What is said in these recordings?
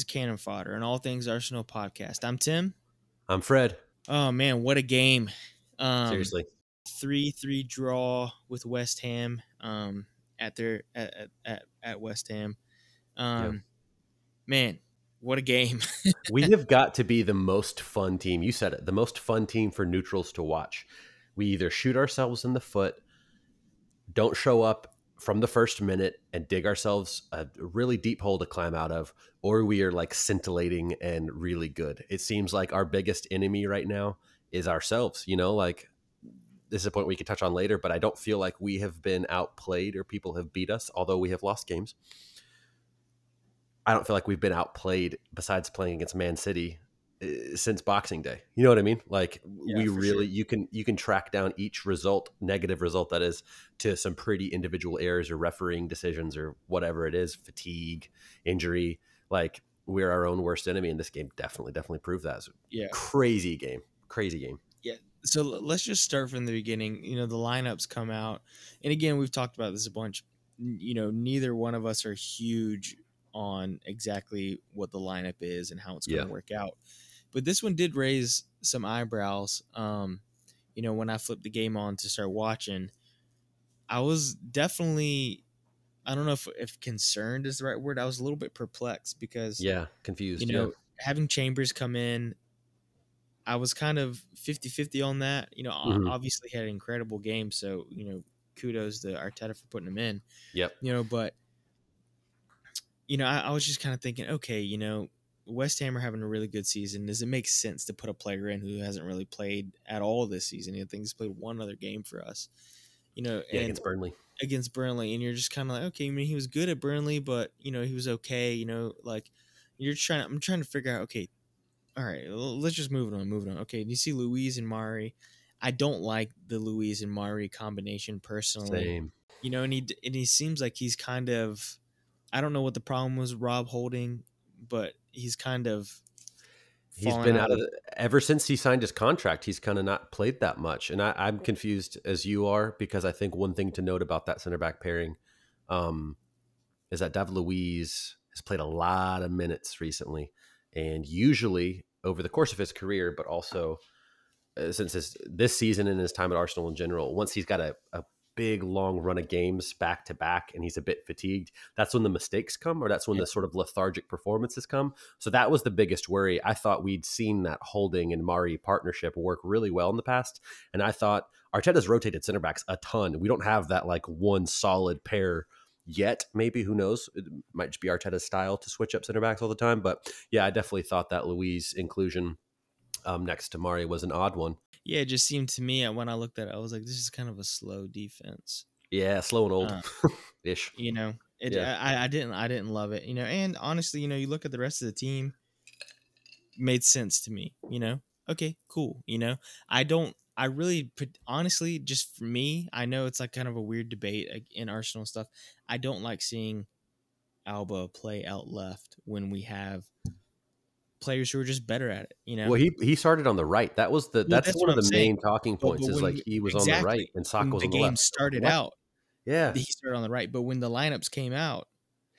is Cannon Fodder, and all things Arsenal podcast. I'm Tim. I'm Fred. Oh man, what a game! Um, Seriously. three three draw with West Ham um, at their at, at- at at West Ham. Um, Man, what a game! we have got to be the most fun team. You said it, the most fun team for neutrals to watch. We either shoot ourselves in the foot, don't show up from the first minute and dig ourselves a really deep hole to climb out of, or we are like scintillating and really good. It seems like our biggest enemy right now is ourselves, you know, like this is a point we could touch on later, but I don't feel like we have been outplayed or people have beat us, although we have lost games. I don't feel like we've been outplayed besides playing against Man City Uh, since Boxing Day. You know what I mean? Like Yeah, we really sure. you can you can track down each result, negative result that is, to some pretty individual errors or refereeing decisions or whatever it is, fatigue, injury. Like we're our own worst enemy, and this game definitely definitely proved that. Yeah. crazy game, crazy game. Yeah. So let's just start from the beginning. You know, the lineups come out, and again, we've talked about this a bunch. You know, neither one of us are huge on exactly what the lineup is and how it's going to work out. But this one did raise some eyebrows. Um, you know, when I flipped the game on to start watching, I was definitely, I don't know if, if concerned is the right word. I was a little bit perplexed because, Yeah, confused. you know, having Chambers come in, I was kind of 50 50 on that. You know, Mhm. obviously had an incredible game. So, you know, kudos to Arteta for putting him in, yeah, yep, you know, but, you know, I, I was just kind of thinking, okay, you know, West Ham are having a really good season. Does it make sense to put a player in who hasn't really played at all this season? I think he's played one other game for us, you know, yeah against Burnley. against Burnley, and you're just kind of like, okay, I mean, he was good at Burnley, but you know, he was okay. You know, like you're trying. I'm trying to figure out. Okay, all right, let's just move it on. Move it on. Okay, you see Luiz and Mari. I don't like the Luiz and Mari combination personally. Same. You know, and he and he seems like he's kind of. I don't know what the problem was, Rob Holding, but he's kind of. he's been out of the, ever since he signed his contract. He's kind of not played that much, and I, I'm confused as you are because I think one thing to note about that center back pairing um, is that David Luiz has played a lot of minutes recently, and usually over the course of his career, but also uh, since his this season and his time at Arsenal in general, once he's got a, a big long run of games back to back and he's a bit fatigued, that's when the mistakes come, or that's when Yeah. the sort of lethargic performances come. So that was the biggest worry. I thought we'd seen that Holding and Mari partnership work really well in the past, and I thought Arteta's rotated center backs a ton. We don't have that like one solid pair yet. Maybe who knows? It might just be Arteta's style to switch up center backs all the time. But yeah, I definitely thought that Luiz inclusion um, next to Mari was an odd one. Yeah. It just seemed to me uh, when I looked at it, I was like, this is kind of a slow defense. Yeah, slow and old Uh, ish. you know it Yeah. I, I didn't i didn't love it you know and honestly you know you look at the rest of the team made sense to me you know okay cool you know i don't i really honestly just for me i know it's like kind of a weird debate in arsenal stuff i don't like seeing Auba play out left when we have players who are just better at it you know Well, he he started on the right. That was the that's, that's one of the saying. main talking points. is like he was on the right and when was the the game left. started What? out Yeah, he started on the right but when the lineups came out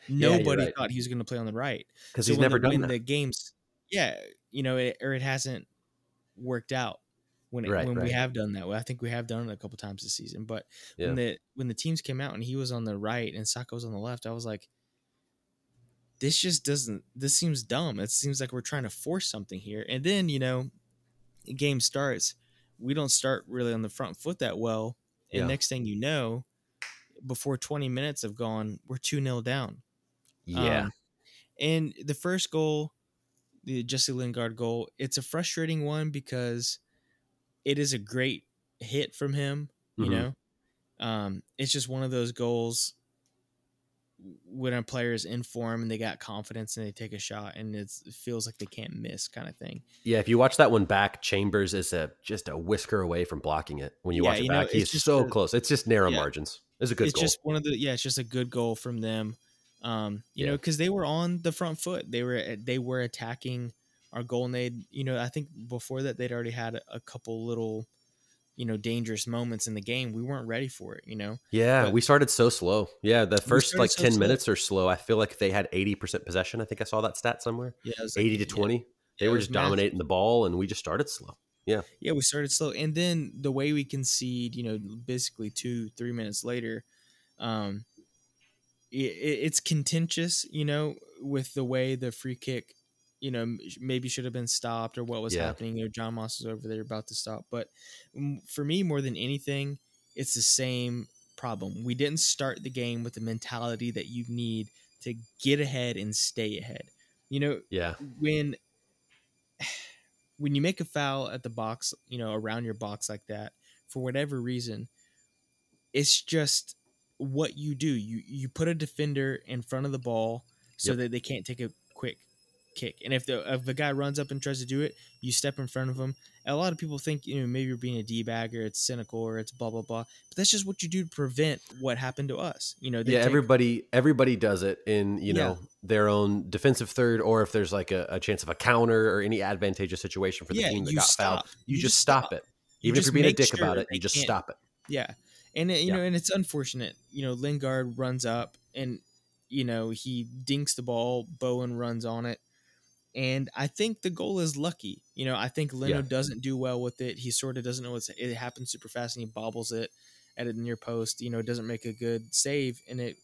Yeah, nobody right. thought he was going to play on the right because So he's never the, done when that. the games yeah you know it, or it hasn't worked out when it, Right, when we have done that well, i think we have done it a couple times this season but Yeah. when the when the teams came out and he was on the right and Saka was on the left i was like this just doesn't this seems dumb it seems like we're trying to force something here and then you know game starts we don't start really on the front foot that well and Yeah. next thing you know before 20 minutes have gone we're 2-0 down yeah, um, and the first goal, the Jesse Lingard goal, it's a frustrating one because it is a great hit from him, you Mhm. know. Um, it's just one of those goals when a player is in form and they got confidence and they take a shot and it's, it feels like they can't miss kind of thing. yeah. If you watch that one back, Chambers is a just a whisker away from blocking it. When you Yeah, watch it you know, back, he's so a- close. It's just narrow Yeah. margins. It's a good it's goal. just one of the yeah, it's just a good goal from them. Um, you Yeah. know, because they were on the front foot. They were they were attacking our goal, and they you know I think before that they'd already had a couple little you know dangerous moments in the game. We weren't ready for it. You know, Yeah, But- we started so slow. Yeah, the first like so 10 slow. minutes or slow, I feel like they had 80% possession. I think I saw that stat somewhere. yeah, it was like- 80 to yeah. 20. They Yeah, were just dominating the ball and we just started slow. yeah Yeah, we started slow and then the way we concede you know basically two three minutes later um it, it's contentious you know with the way the free kick you know maybe should have been stopped or what was Yeah. happening you know john moss is over there about to stop but for me more than anything it's the same problem we didn't start the game with the mentality that you need to get ahead and stay ahead you know Yeah. when when you make a foul at the box, you know, around your box like that, for whatever reason, it's just what you do. You you put a defender in front of the ball so Yep. that they can't take a kick. And if the if the guy runs up and tries to do it, you step in front of him. And a lot of people think, you know, maybe you're being a D bagger, it's cynical or it's blah blah blah. But that's just what you do to prevent what happened to us. You know, they yeah, take- everybody everybody does it in, you Yeah. know, their own defensive third or if there's like a, a chance of a counter or any advantageous situation for the Yeah, team that you got stop. fouled. You, You just stop, stop. it. You Even if just you're being a dick sure about it, you just can't- stop it. Yeah, and it, you Yeah. know, and it's unfortunate. You know, Lingard runs up, and you know he dinks the ball. Bowen runs on it, and I think the goal is lucky. You know, I think Leno Yeah. doesn't do well with it. He sort of doesn't know what's. It happens super fast, and he bobbles it at a near post. You know, it doesn't make a good save, and it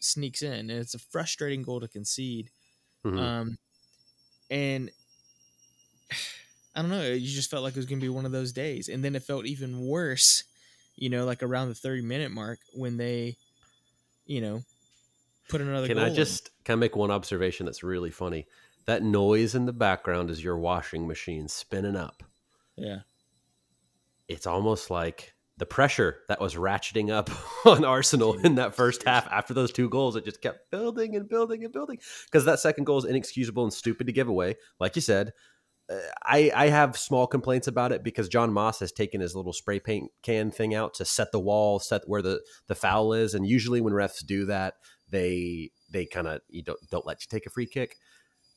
sneaks in, and it's a frustrating goal to concede. Mhm. Um, and I don't know. You just felt like it was going to be one of those days, and then it felt even worse. You know, like around the thirty minute mark when they, you know, put another. Can I in. just can I make one observation that's really funny? That noise in the background is your washing machine spinning up. Yeah. It's almost like the pressure that was ratcheting up on Arsenal in that first half after those two goals, it just kept building and building and building. Because that second goal is inexcusable and stupid to give away. Like you said, uh, I, I have small complaints about it because John Moss has taken his little spray paint can thing out to set the wall, set where the, the foul is. And usually when refs do that, they they kind of you don't don't let you take a free kick.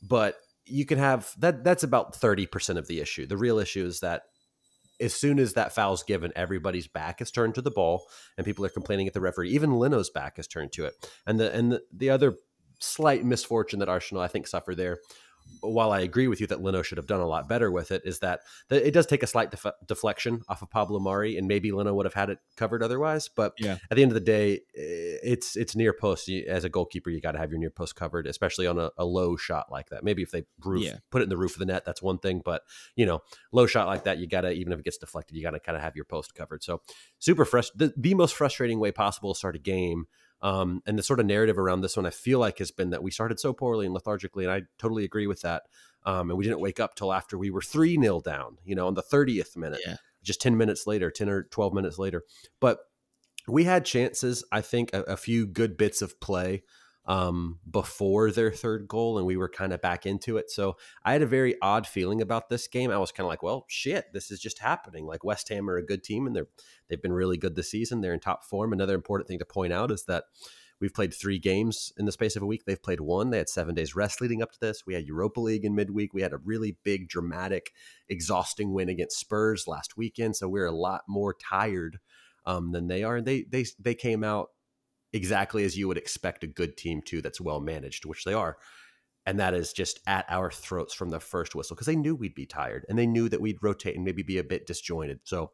But you can have that that's about 30% of the issue. The real issue is that as soon as that foul's given, everybody's back is turned to the ball, and people are complaining at the referee. Even Leno's back is turned to it, and the and the, the other slight misfortune that Arsenal I think suffered there. While I agree with you that Leno should have done a lot better with it, is that, that it does take a slight def- deflection off of Pablo Mari, and maybe Leno would have had it covered otherwise. But Yeah. at the end of the day, it's it's near post. As a goalkeeper, you got to have your near post covered, especially on a, a low shot like that. Maybe if they roof, Yeah. put it in the roof of the net, that's one thing. But you know, low shot like that, you gotta even if it gets deflected, you gotta kind of have your post covered. So super frust- the, the most frustrating way possible to start a game. Um, and the sort of narrative around this one, I feel like has been that we started so poorly and lethargically, and I totally agree with that. Um, and we didn't wake up till after we were three 0 down, you know, on the thirtieth minute, Yeah. just ten minutes later, ten or twelve minutes later. But we had chances, I think, a, a few good bits of play um, before their third goal, and we were kind of back into it. So I had a very odd feeling about this game. I was kind of like, well, shit, this is just happening. Like West Ham are a good team, and they're they've been really good this season. They're in top form. Another important thing to point out is that we've played three games in the space of a week. They've played one. They had seven days rest leading up to this. We had Europa League in midweek. We had a really big, dramatic, exhausting win against Spurs last weekend. So we're a lot more tired um, than they are. And they they they came out exactly as you would expect a good team to that's well managed, which they are. And that is just at our throats from the first whistle because they knew we'd be tired and they knew that we'd rotate and maybe be a bit disjointed. So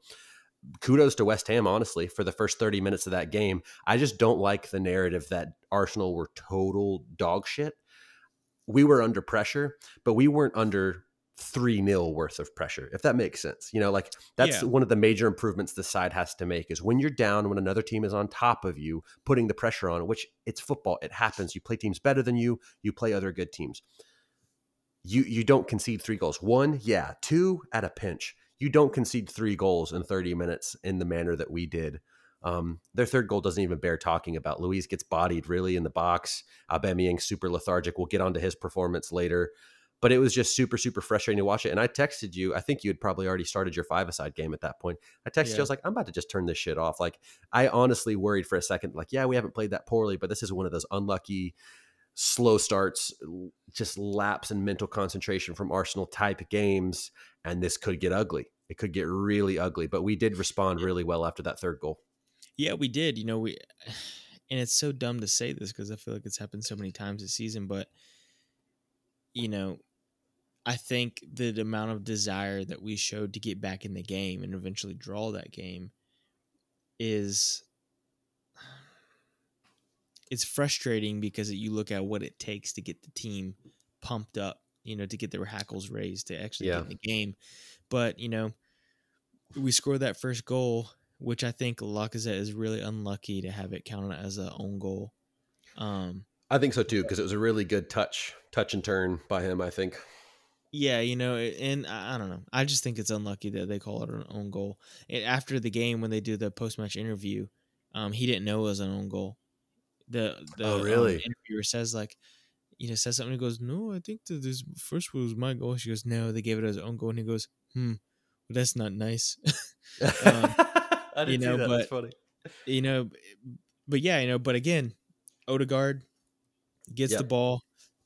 kudos to West Ham, honestly, for the first 30 minutes of that game. I just don't like the narrative that Arsenal were total dog shit. We were under pressure, but we weren't under 3 0 worth of pressure, if that makes sense. You know, like that's Yeah. one of the major improvements the side has to make is when you're down, when another team is on top of you, putting the pressure on, which it's football. It happens. You play teams better than you, you play other good teams. You you don't concede three goals. One, yeah. Two, at a pinch. You don't concede three goals in 30 minutes in the manner that we did. Um, their third goal doesn't even bear talking about. Luiz gets bodied really in the box. Aubameyang super lethargic. We'll get onto his performance later, but it was just super super frustrating to watch it. And I texted you. I think you had probably already started your five aside game at that point. I texted you. I was like, I'm about to just turn this shit off. Like I honestly worried for a second. Like yeah, we haven't played that poorly, but this is one of those unlucky slow starts, just lapse in mental concentration from Arsenal type games, and this could get ugly. It could get really ugly, but we did respond really well after that third goal. Yeah, we did. You know, we and it's so dumb to say this because I feel like it's happened so many times this season, but you know, I think the amount of desire that we showed to get back in the game and eventually draw that game is it's frustrating because you look at what it takes to get the team pumped up, you know, to get their hackles raised to actually Yeah. get in the game. But, you know, we scored that first goal, which I think Lacazette is really unlucky to have it counted as a own goal. Um, I think so too because it was a really good touch, touch and turn by him. I think. Yeah, you know, and I don't know. I just think it's unlucky that they call it an own goal. And after the game, when they do the post match interview, um, he didn't know it was an own goal. The the Oh, um, interviewer says like, you know, says something. He goes, "No, I think that this first was my goal." She goes, "No, they gave it as an own goal." And he goes, "Hmm, well, that's not nice." Um, I you know, That's but- funny. you know, but yeah, you know, but again, Odegaard gets the ball,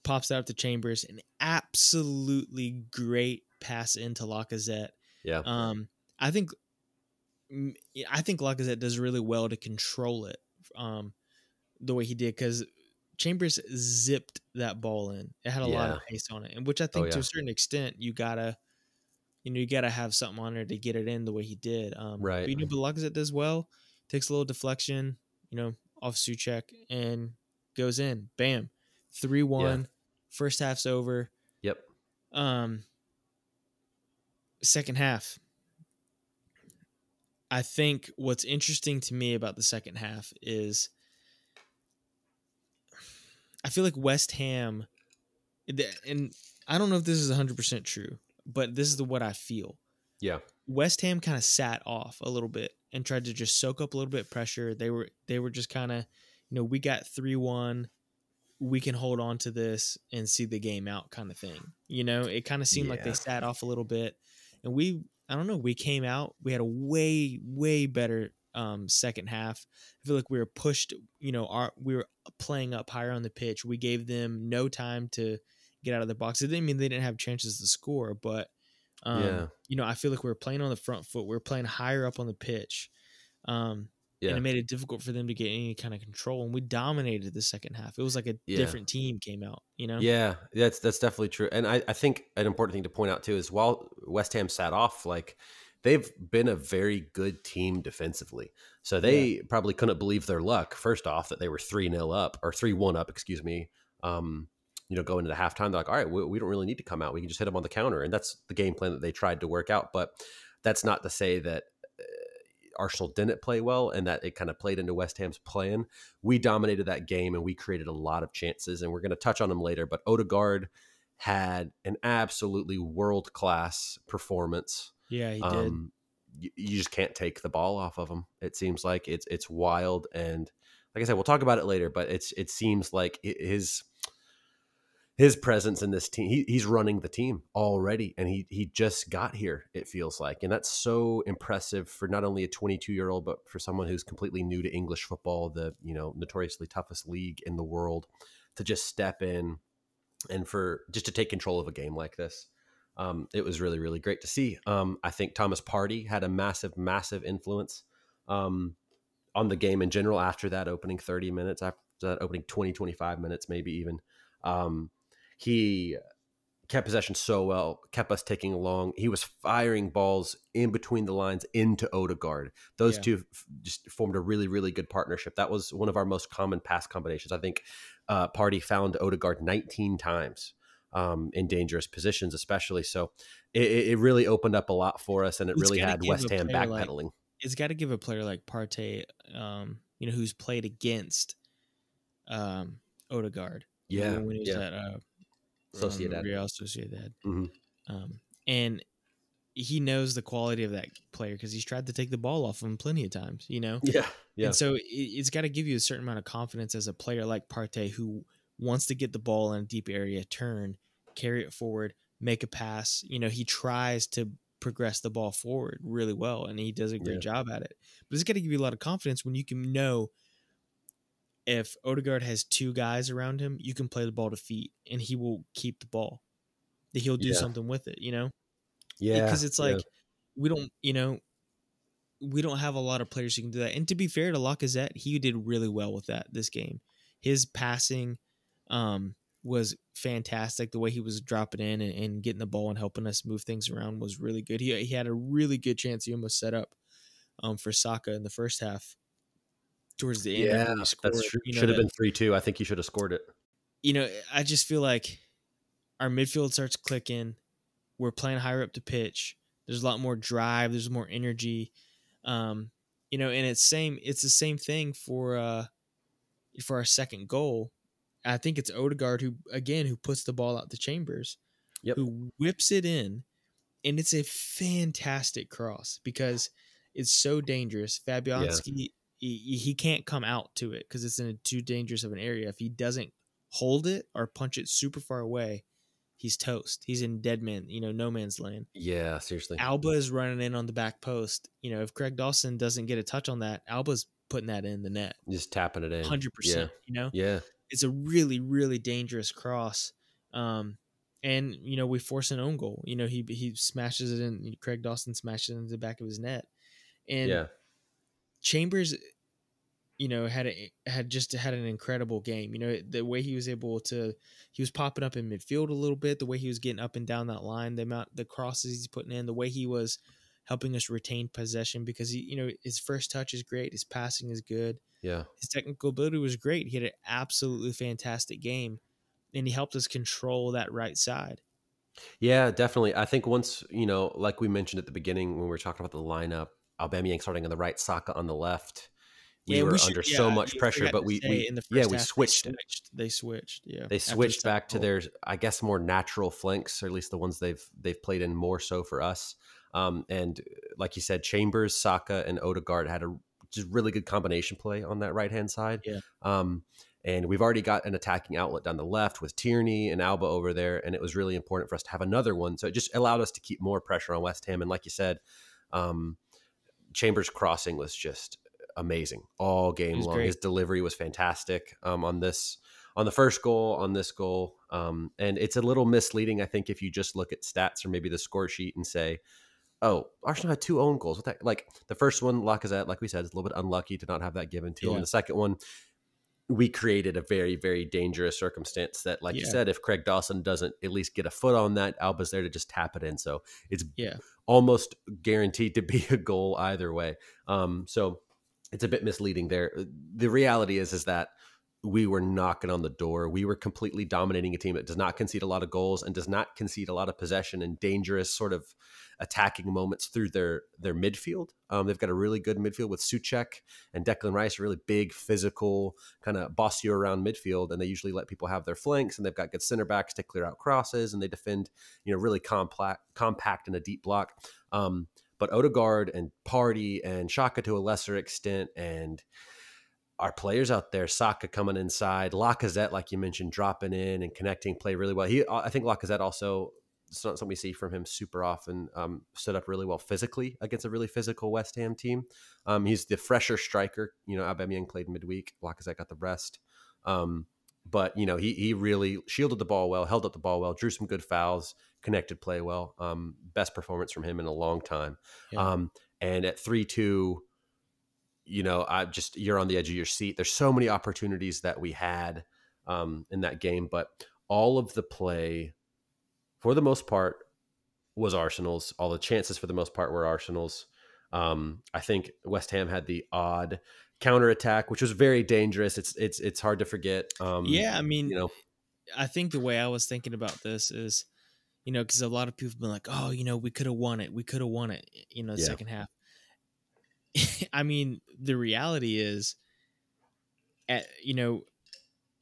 pops out to Chambers, an absolutely great pass into Lacazette. Yeah. Um, I think, I think Lacazette does really well to control it, um, the way he did because Chambers zipped that ball in. It had a lot of Yeah. pace on it, and which I think to yeah. a certain extent you gotta, you know, you gotta have something on there to get it in the way he did. Um, Right. But, you know, but Lacazette does well, takes a little deflection, you know, off Soucek and goes in. Bam, three one. First half's over. Yep. Um, second half. I think what's interesting to me about the second half is I feel like West Ham, and I don't know if this is 100% true, but this is the what I feel. Yeah. West Ham kind of sat off a little bit and tried to just soak up a little bit of pressure. They were they were just kind of, you know, we got three one, we can hold on to this and see the game out kind of thing. You know, it kind of seemed like they sat off a little bit, and we I don't know we came out we had a way way better um second half. I feel like we were pushed. You know, our we were playing up higher on the pitch. We gave them no time to get out of the box. It didn't mean they didn't have chances to score, but um, Yeah. you know, I feel like we were playing on the front foot. We were playing higher up on the pitch. Um, Yeah. and it made it difficult for them to get any kind of control. And we dominated the second half. It was like a Yeah. different team came out, you know? Yeah, that's that's definitely true. And I, I think an important thing to point out too is while West Ham sat off, like they've been a very good team defensively. So they probably couldn't believe their luck, first off, that they were 3 0 up or 3 1 up, excuse me. Um, you know, going into the halftime, they're like, all right, we, we don't really need to come out. We can just hit them on the counter. And that's the game plan that they tried to work out. But that's not to say that Arsenal didn't play well and that it kind of played into West Ham's plan. We dominated that game and we created a lot of chances. And we're going to touch on them later. But Odegaard had an absolutely world class performance. Yeah, he did. Um, you, you just can't take the ball off of him. It seems like it's it's wild, and like I said, we'll talk about it later. But it's it seems like his his presence in this team. He, he's running the team already, and he he just got here. It feels like, and that's so impressive for not only a 22 year old, but for someone who's completely new to English football, the you know notoriously toughest league in the world, to just step in and for just to take control of a game like this. Um, it was really, really great to see. Um, I think Thomas Partey had a massive, massive influence um, on the game in general after that opening 30 minutes, after that opening 20, 25 minutes, maybe even. Um, he kept possession so well, kept us taking along. He was firing balls in between the lines into Odegaard. Those Yeah. two f- just formed a really, really good partnership. That was one of our most common pass combinations. I think uh, Partey found Odegaard 19 times um, in dangerous positions, especially. So it, it really opened up a lot for us, and it It's really had West Ham player like- backpedaling. it's got to give a player like Partey, um, you know, who's played against um, Odegaard. you know, yeah, when he was yeah. at uh, Sociedad. Um, Real Sociedad. Mhm. Um, and he knows the quality of that player because he's tried to take the ball off him plenty of times, you know? Yeah, yeah, And so it, it's got to give you a certain amount of confidence as a player like Partey who wants to get the ball in a deep area, turn, carry it forward, make a pass. You know, he tries to progress the ball forward really well and he does a great Yeah. job at it. But it's got to give you a lot of confidence when you can know if Odegaard has two guys around him, you can play the ball to feet, and he will keep the ball. That he'll do Yeah. something with it, you know. Yeah, because it's yeah. like we don't, you know, we don't have a lot of players who can do that. And to be fair to Lacazette, he did really well with that this game. His passing um, was fantastic. The way he was dropping in and, and getting the ball and helping us move things around was really good. He he had a really good chance. He almost set up um, for Saka in the first half. Towards the end, yeah, scored, that's true. you know, Should have been three two. I think you should have scored it. you know, I just feel like our midfield starts clicking. We're playing higher up the pitch. There's a lot more drive. There's more energy. Um, you know, and it's same. It's the same thing for uh for our second goal. I think it's Odegaard who again who puts the ball out the chambers, Yep. who whips it in, and it's a fantastic cross because it's so dangerous. Fabianski he, he can't come out to it because it's in a too dangerous of an area. If he doesn't hold it or punch it super far away, he's toast. He's in dead man, you know, no man's land. Yeah, seriously. Auba is running in on the back post. You know, if Craig Dawson doesn't get a touch on that, Auba's putting that in the net. Just tapping it in. Hundred percent. You know, Yeah. it's a really, really dangerous cross. Um, and you know, we force an own goal. You know, he he smashes it in. Craig Dawson smashes it into the back of his net, and Yeah. Chambers, you know, had a, had just had an incredible game. You know, the way he was able to, he was popping up in midfield a little bit. The way he was getting up and down that line, the amount, the crosses he's putting in, the way he was helping us retain possession because he, you know, his first touch is great, his passing is good, Yeah. his technical ability was great. He had an absolutely fantastic game, and he helped us control that right side. Yeah, definitely. I think once, you know, like we mentioned at the beginning when we were talking about the lineup, Aubameyang starting on the right, Saka on the left. We Yeah, were should- under so much pressure, but we, we in the yeah, first we half, they switched it. switched. They switched. Yeah, They the switched back to goal. their, I guess, more natural flanks, or at least the ones they've they've played in more so for us. Um, and like you said, Chambers, Saka, and Odegaard had a just really good combination play on that right hand side. Yeah. Um, and we've already got an attacking outlet down the left with Tierney and Auba over there, and it was really important for us to have another one. So it just allowed us to keep more pressure on West Ham. And like you said, um, Chambers crossing was just amazing all game long. great. His delivery was fantastic um, on this on the first goal, on this goal. Um, and it's a little misleading, I think, if you just look at stats or maybe the score sheet and say, oh, Arsenal had two own goals. What that like the first one, Lacazette, like we said, is a little bit unlucky to not have that given to him. Yeah. The second one, we created a very, very dangerous circumstance that, like you said, if Craig Dawson doesn't at least get a foot on that, Auba's there to just tap it in. So it's Yeah. almost guaranteed to be a goal either way. Um, so it's a bit misleading there. The reality is is that we were knocking on the door. We were completely dominating a team that does not concede a lot of goals and does not concede a lot of possession and dangerous sort of attacking moments through their their midfield. Um, they've got a really good midfield with Soucek and Declan Rice, really big, physical, kind of boss you around midfield, and they usually let people have their flanks. And they've got good center backs to clear out crosses, and they defend, you know, really compact, compact in a deep block. Um, but Odegaard and Partey and Xhaka to a lesser extent, and our players out there, Saka coming inside, Lacazette, like you mentioned, dropping in and connecting, play really well. He, I think Lacazette also, it's not something we see from him super often. Um, stood up really well physically against a really physical West Ham team. Um, he's the fresher striker. You know, Aubameyang played midweek. Lacazette got the rest. Um, but you know, he he really shielded the ball well, held up the ball well, drew some good fouls, connected play well. Um, best performance from him in a long time. Yeah. Um, and at three two, you know, I just you're on the edge of your seat. There's so many opportunities that we had um, in that game, but all of the play, for the most part, was Arsenal's. All the chances, for the most part, were Arsenal's. Um, I think West Ham had the odd counter attack, which was very dangerous. It's it's it's hard to forget. Um, yeah, I mean, you know, I think the way I was thinking about this is, you know, because a lot of people have been like, oh, you know, we could have won it. We could have won it, you know, the Yeah. second half. I mean, the reality is, at, you know,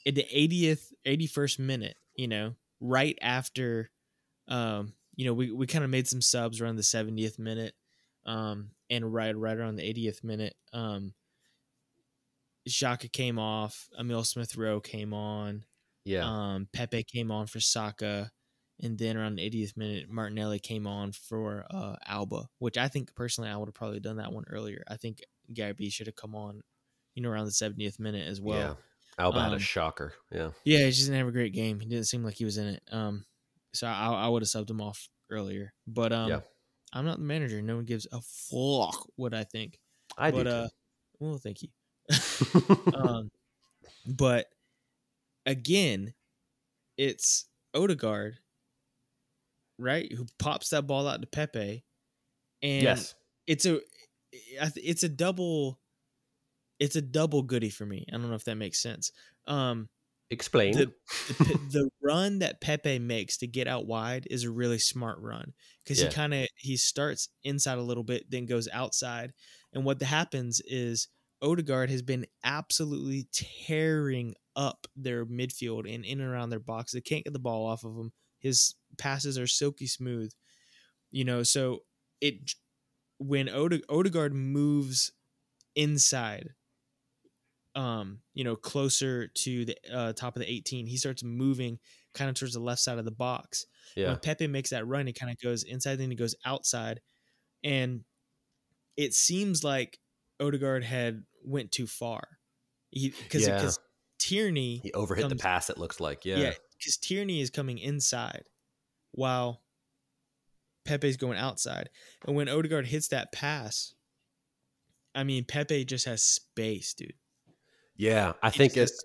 at the 80th, 81st minute, you know, right after, um, you know, we, we kind of made some subs around the 70th minute, um, and right, right around the 80th minute, um, Xhaka came off, Emile Smith Rowe came on, yeah, um, Pepe came on for Saka, and then around the 80th minute, Martinelli came on for uh, Auba, which I think personally I would have probably done that one earlier. I think Gary B should have come on, you know, around the 70th minute as well. Yeah. Auba had Um, a shocker. Yeah. Yeah, he just didn't have a great game. He didn't seem like he was in it. Um, so I, I would have subbed him off earlier. But um, Yeah. I'm not the manager. No one gives a fuck what I think. I but do. uh, well, thank you. um, but again, it's Odegaard, right? Who pops that ball out to Pepe, and yes. it's a it's a double, it's a double goodie for me. I don't know if that makes sense. Um, Explain. the, the the run that Pepe makes to get out wide is a really smart run because Yeah. he kind of he starts inside a little bit, then goes outside, and what happens is Odegaard has been absolutely tearing up their midfield and in and around their box. They can't get the ball off of him. His passes are silky smooth, you know. So it when Ode, Odegaard moves inside um, you know, closer to the uh, top of the 18, he starts moving kind of towards the left side of the box. yeah. When Pepe makes that run, he kind of goes inside, then he goes outside, and it seems like Odegaard had went too far. Because Yeah. because Tierney, He overhit the pass. It looks like. Yeah. yeah, because Tierney is coming inside, while Pepe's going outside, and when Odegaard hits that pass, I mean Pepe just has space, dude. Yeah, I He think it's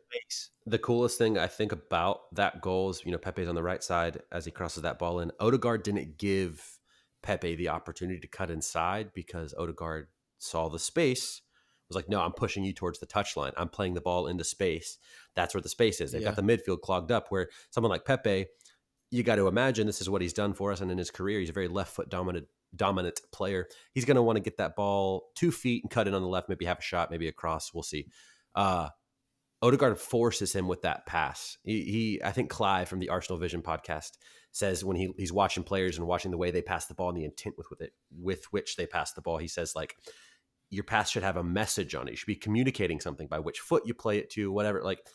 the coolest thing I think about that goal is, you know, Pepe's on the right side as he crosses that ball in. Odegaard didn't give Pepe the opportunity to cut inside because Odegaard saw the space. Was like, no, I'm pushing you towards the touchline. I'm playing the ball into space. That's where the space is. They've got the midfield clogged up. Where someone like Pepe, you got to imagine this is what he's done for us, and in his career, he's a very left foot dominant dominant player. He's going to want to get that ball two feet and cut in on the left, maybe have a shot, maybe a cross. We'll see. Uh, Odegaard forces him with that pass. He, he, I think Clive from the Arsenal Vision podcast says when he, he's watching players and watching the way they pass the ball and the intent with, with it with which they pass the ball, he says like your pass should have a message on it. You should be communicating something by which foot you play it to, whatever. Like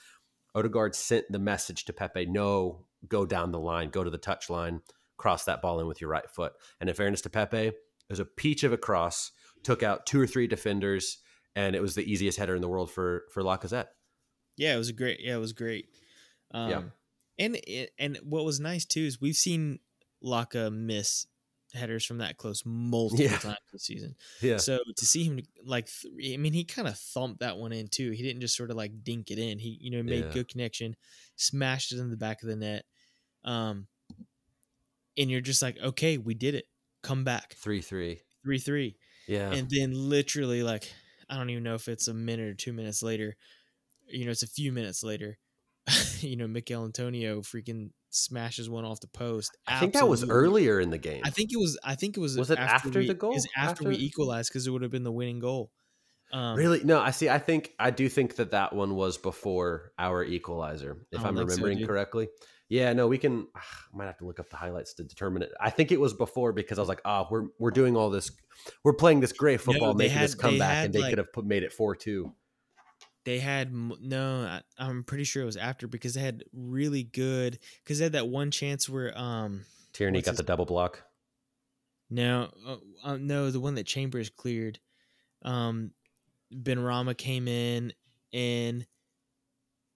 Odegaard sent the message to Pepe, no, go down the line, go to the touch line, cross that ball in with your right foot. And in fairness to Pepe, it was a peach of a cross, took out two or three defenders, and it was the easiest header in the world for for Lacazette. Yeah, it was a great. Yeah, it was great. Um, Yeah. and and what was nice too is we've seen Laca miss headers from that close multiple Yeah. times this season. Yeah. So to see him like, I mean, he kind of thumped that one in too. He didn't just sort of like dink it in. He you know made Yeah. good connection, smashed it in the back of the net. Um, and you're just like, okay, we did it. Come back, Three three. three three, Yeah. and then literally like I don't even know if it's a minute or two minutes later. You know, it's a few minutes later. you know, Michail Antonio freaking smashes one off the post. I think that was earlier in the game. I think it was. I think it was. Was it after we, the goal? Is after, we equalized because it would have been the winning goal. Um, really? No, I see. I think I do think that that one was before our equalizer, if don't I'm think so, remembering correctly. Yeah, no, we can. I might have to look up the highlights to determine it. I think it was before because I was like, ah, we're we're doing all this, we're playing this great football, they making this had- they comeback, and they like- could have put, made it four two. They had no. I, I'm pretty sure it was after because they had really good because they had that one chance where um Tierney got his- the double block. no uh, uh, no the one that Chambers cleared, um Benrahma came in and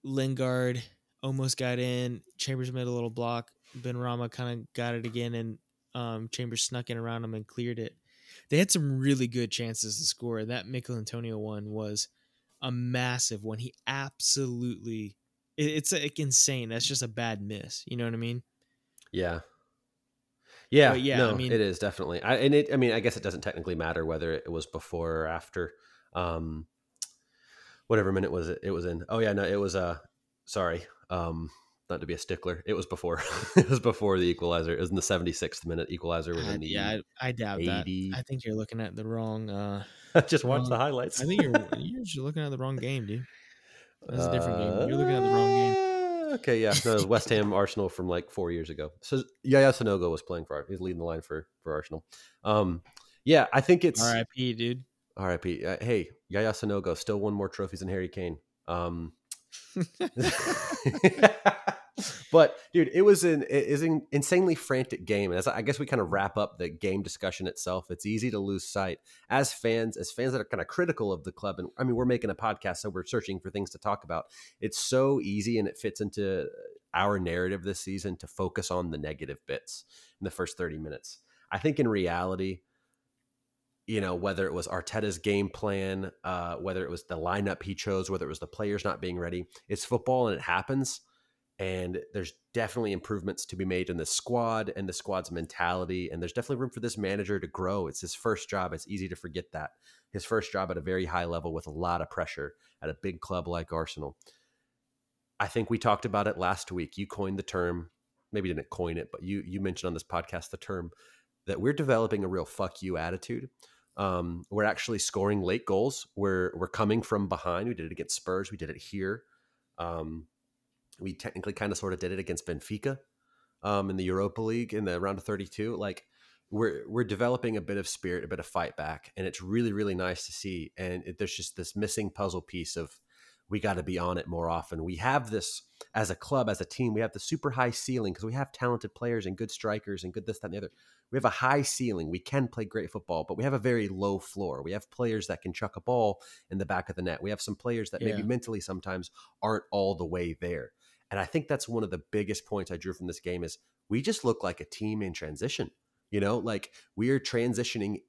Lingard almost got in. Chambers made a little block. Benrahma kind of got it again, and um, Chambers snuck in around him and cleared it. They had some really good chances to score. That Michail Antonio one was a massive one. He absolutely, it, it's like insane. That's just a bad miss. You know what I mean? Yeah. Yeah, But yeah, no, I mean- it is definitely. I and it I mean, I guess it doesn't technically matter whether it was before or after. Um whatever minute was it it was in. Oh yeah, no, it was uh sorry. Um not to be a stickler. It was before. it was before the equalizer. It was in the 76th minute equalizer was in the yeah, I, I doubt 80. that. I think you're looking at the wrong. uh Just watch the highlights. I think you're you're just looking at the wrong game, dude. That's a different game. You're looking at the wrong game. Uh, Okay, yeah, no, it was West Ham Arsenal from like four years ago. So Yaya Sanogo was playing for. He's leading the line for for Arsenal. Um, yeah, I think it's R.I.P. Dude. R.I.P. Uh, hey, Yaya Sanogo still won more trophies than Harry Kane. Um, but dude, it was an it is an insanely frantic game. And as I guess we kind of wrap up the game discussion itself, it's easy to lose sight as fans, as fans that are kind of critical of the club. And I mean, we're making a podcast, so we're searching for things to talk about. It's so easy, and it fits into our narrative this season to focus on the negative bits in the first thirty minutes. I think in reality, you know, whether it was Arteta's game plan, uh, whether it was the lineup he chose, whether it was the players not being ready, it's football and it happens and there's definitely improvements to be made in the squad and the squad's mentality and there's definitely room for this manager to grow. It's his first job. It's easy to forget that. His first job at a very high level with a lot of pressure at a big club like arsenal. I think we talked about it last week. You coined the term maybe didn't coin it but you you mentioned on this podcast the term that we're developing a real fuck you attitude um, we're actually scoring late goals we're we're coming from behind we did it against spurs we did it here um, we technically kind of sort of did it against Benfica um, in the Europa League in the round of 32. Like we're we're developing a bit of spirit, a bit of fight back, and it's really really nice to see. And it, there's just this missing puzzle piece of we got to be on it more often. We have this as a club, as a team, we have the super high ceiling because we have talented players and good strikers and good this, that, and the other. We have a high ceiling. We can play great football, but we have a very low floor. We have players that can chuck a ball in the back of the net. We have some players that yeah. maybe mentally sometimes aren't all the way there. And I think that's one of the biggest points I drew from this game is we just look like a team in transition. You know, like we are transitioning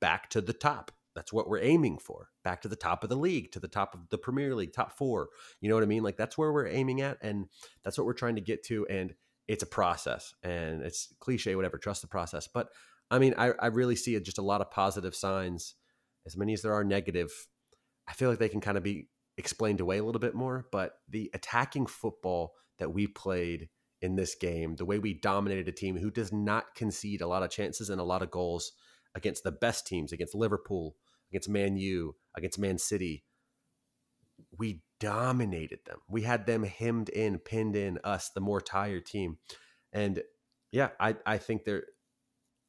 back to the top. That's what we're aiming for. Back to the top of the league, to the top of the Premier League, top 4. You know what I mean? Like that's where we're aiming at and that's what we're trying to get to and it's a process and it's cliche whatever, trust the process. But I mean, I, I really see just a lot of positive signs as many as there are negative. I feel like they can kind of be explained away a little bit more, but the attacking football that we played in this game, the way we dominated a team who does not concede a lot of chances and a lot of goals against the best teams, against Liverpool, against Man U, against Man City, we dominated them. We had them hemmed in, pinned in, us, the more tired team. And yeah, I, I think they're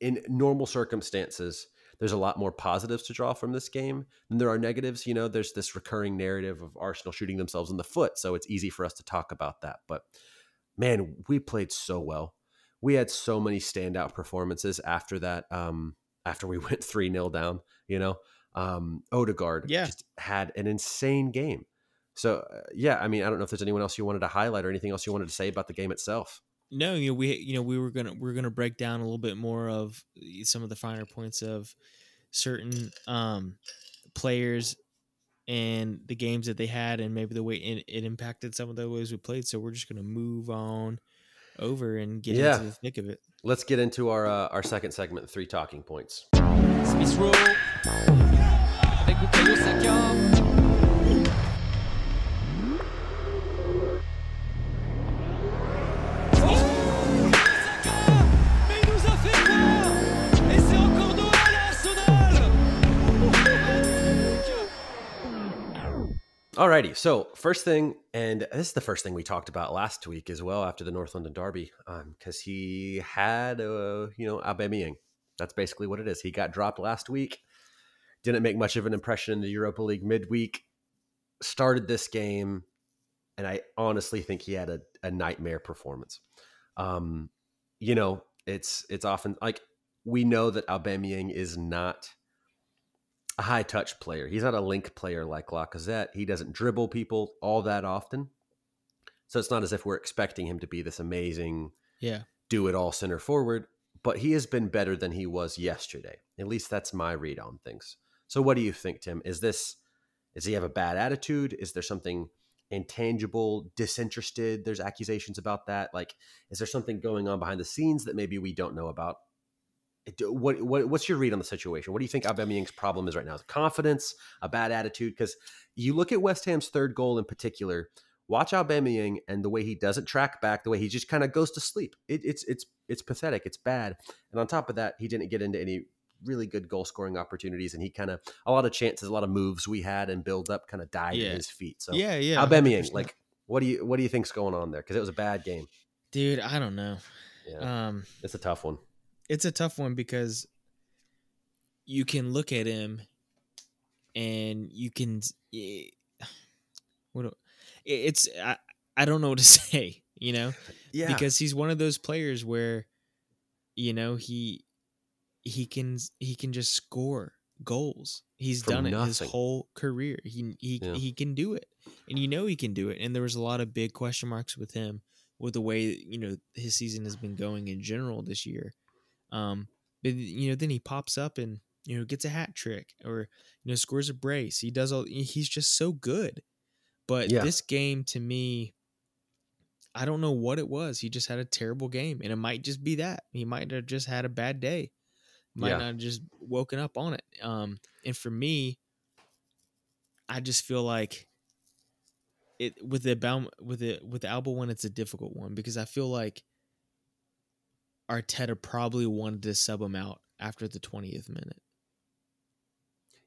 in normal circumstances, there's a lot more positives to draw from this game than there are negatives. You know, there's this recurring narrative of Arsenal shooting themselves in the foot, so it's easy for us to talk about that. But man, we played so well. We had so many standout performances after that. Um, after we went three 0 down, you know, um, Odegaard yeah. just had an insane game. So uh, yeah, I mean, I don't know if there's anyone else you wanted to highlight or anything else you wanted to say about the game itself. No, you know, we you know we were gonna we are gonna break down a little bit more of some of the finer points of certain um, players and the games that they had, and maybe the way it, it impacted some of the ways we played. So we're just gonna move on over and get yeah. into the thick of it. Let's get into our uh, our second segment, three talking points. Alrighty, so first thing, and this is the first thing we talked about last week as well after the North London Derby, because um, he had, uh, you know, Aubameyang. That's basically what it is. He got dropped last week, didn't make much of an impression in the Europa League midweek, started this game, and I honestly think he had a, a nightmare performance. Um, you know, it's it's often like we know that Aubameyang is not a high touch player. He's not a link player like Lacazette. He doesn't dribble people all that often. So it's not as if we're expecting him to be this amazing, yeah, do it all center forward. But he has been better than he was yesterday. At least that's my read on things. So what do you think, Tim? Is this does he have a bad attitude? Is there something intangible, disinterested? There's accusations about that. Like, is there something going on behind the scenes that maybe we don't know about? What, what what's your read on the situation? What do you think Aubameyang's problem is right now? Is confidence, a bad attitude? Because you look at West Ham's third goal in particular. Watch Aubameyang and the way he doesn't track back, the way he just kind of goes to sleep. It, it's it's it's pathetic. It's bad. And on top of that, he didn't get into any really good goal scoring opportunities, and he kind of a lot of chances, a lot of moves we had and build up kind of died yeah. at his feet. So yeah, yeah, Aubameyang, like what do you what do you think's going on there? Because it was a bad game, dude. I don't know. Yeah, um, it's a tough one it's a tough one because you can look at him and you can what it's I, I don't know what to say you know, Yeah. because he's one of those players where, you know, he he can he can just score goals. He's From done it his whole career. He he Yeah. he can do it, and you know he can do it. And there was a lot of big question marks with him with the way you know his season has been going in general this year. Um, but you know then he pops up and you know gets a hat trick or you know scores a brace. He does all. He's just so good. But Yeah. this game to me, I don't know what it was. He just had a terrible game, and it might just be that he might have just had a bad day. Might Yeah. not have just woken up on it. Um, and for me, I just feel like it with the with the with the Auba one, it's a difficult one because I feel like Arteta probably wanted to sub him out after the twentieth minute.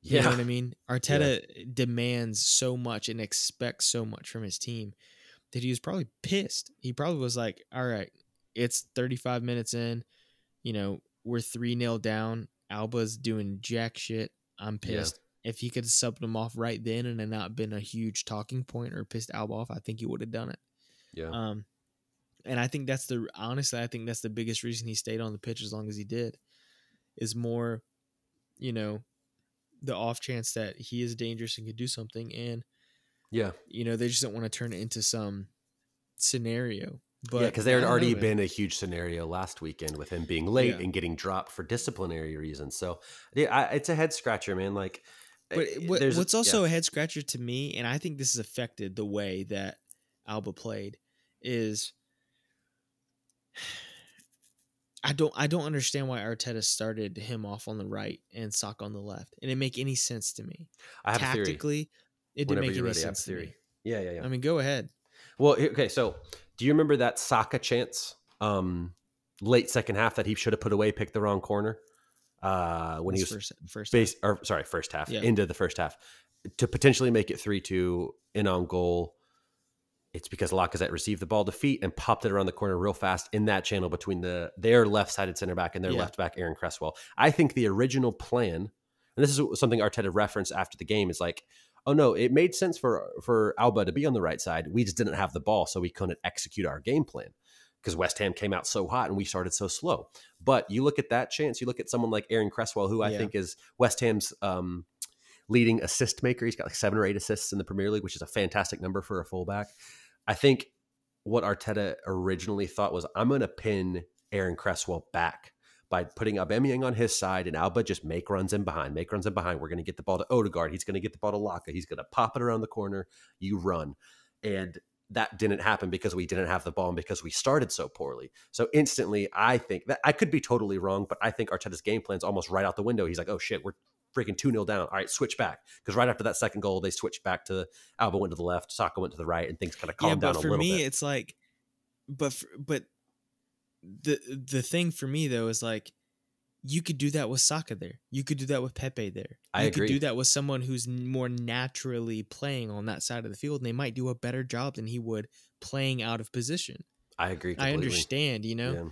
You yeah. know what I mean? Arteta demands so much and expects so much from his team that he was probably pissed. He probably was like, all right, it's 35 minutes in. You know, we're 3 0 down. Auba's doing jack shit. I'm Yeah. pissed. If he could have subbed him off right then and it not been a huge talking point or pissed Auba off, I think he would have done it. yeah. Um, and I think that's the honestly, I think that's the biggest reason he stayed on the pitch as long as he did, is more, you know, the off chance that he is dangerous and could do something, and yeah. you know they just don't want to turn it into some scenario. But yeah, because there had already know, been a huge scenario last weekend with him being late Yeah. and getting dropped for disciplinary reasons. So yeah, I, it's a head scratcher, man. Like, But eh, what, what's yeah. also a head scratcher to me, and I think this has affected the way that Auba played, is I don't I don't understand why Arteta started him off on the right and Sock on the left. It didn't make any sense to me. I have a theory. Tactically, it didn't Whenever make any ready, sense to me. Yeah, yeah, yeah. I mean, go ahead. Well, okay, so do you remember that Saka chance um late second half that he should have put away, picked the wrong corner? Uh when he was first first base or sorry, first half, Yeah. into the first half to potentially make it 3-2 in on goal. It's because Lacazette received the ball to feet and popped it around the corner real fast in that channel between the their left-sided center back and their Yeah. left back Aaron Cresswell. I think the original plan, and this is something Arteta referenced after the game, is like, oh no, it made sense for for Auba to be on the right side. We just didn't have the ball, so we couldn't execute our game plan because West Ham came out so hot and we started so slow. But you look at that chance, you look at someone like Aaron Cresswell, who I Yeah. think is West Ham's um, leading assist maker. He's got like seven or eight assists in the Premier League, which is a fantastic number for a fullback. I think what Arteta originally thought was, I'm going to pin Aaron Cresswell back by putting Aubameyang on his side and Auba just make runs in behind, make runs in behind. We're going to get the ball to Odegaard. He's going to get the ball to Laca. He's going to pop it around the corner. You run. And that didn't happen because we didn't have the ball and because we started so poorly. So instantly, I think that I could be totally wrong, but I think Arteta's game plan's almost right out the window. He's like, oh shit, we're freaking 2 0 down. All right, switch back. Because right after that second goal, they switched back to Auba went to the left, Saka went to the right, and things kind of yeah, calmed down but a for little me, bit. it's like, but for, but the the thing for me though is like, you could do that with Saka there. You could do that with Pepe there. I you agree. could do that with someone who's more naturally playing on that side of the field, and they might do a better job than he would playing out of position. I agree. I understand, you know, Yeah.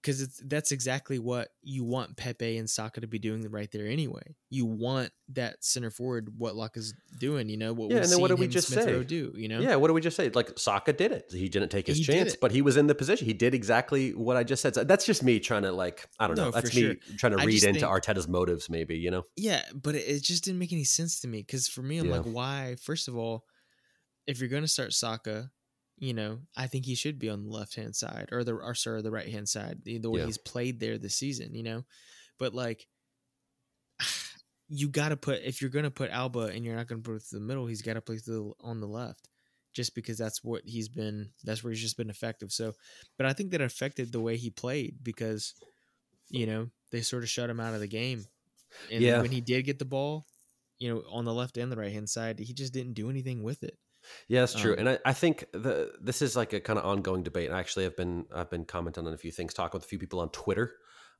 Because it's that's exactly what you want Pepe and Saka to be doing right there anyway. You want that center forward, what Luck is doing, you know, what Yeah, and then what did we just Smith Rowe say? do, you know? Yeah, what did we just say? Like Saka did it. He didn't take his He chance, but he was in the position. He did exactly what I just said. So that's just me trying to like I don't know. No, that's me sure. trying to I read into think- Arteta's motives, maybe you know. Yeah, but it, just didn't make any sense to me because for me, I'm Yeah. like, why? First of all, if you're gonna start Saka, you know, I think he should be on the left hand side or the or sorry, the right hand side. The, the way Yeah. he's played there this season, you know, but like. You got to put if you're gonna put Auba and you're not gonna put it through the middle, he's got to play through the, on the left, just because that's what he's been. That's where he's just been effective. So, but I think that affected the way he played because, you know, they sort of shut him out of the game. And Yeah. when he did get the ball, you know, on the left and the right hand side, he just didn't do anything with it. Yeah, that's true. Um, and I, I think the this is like a kind of ongoing debate. And actually, I've been I've been commenting on a few things, talking with a few people on Twitter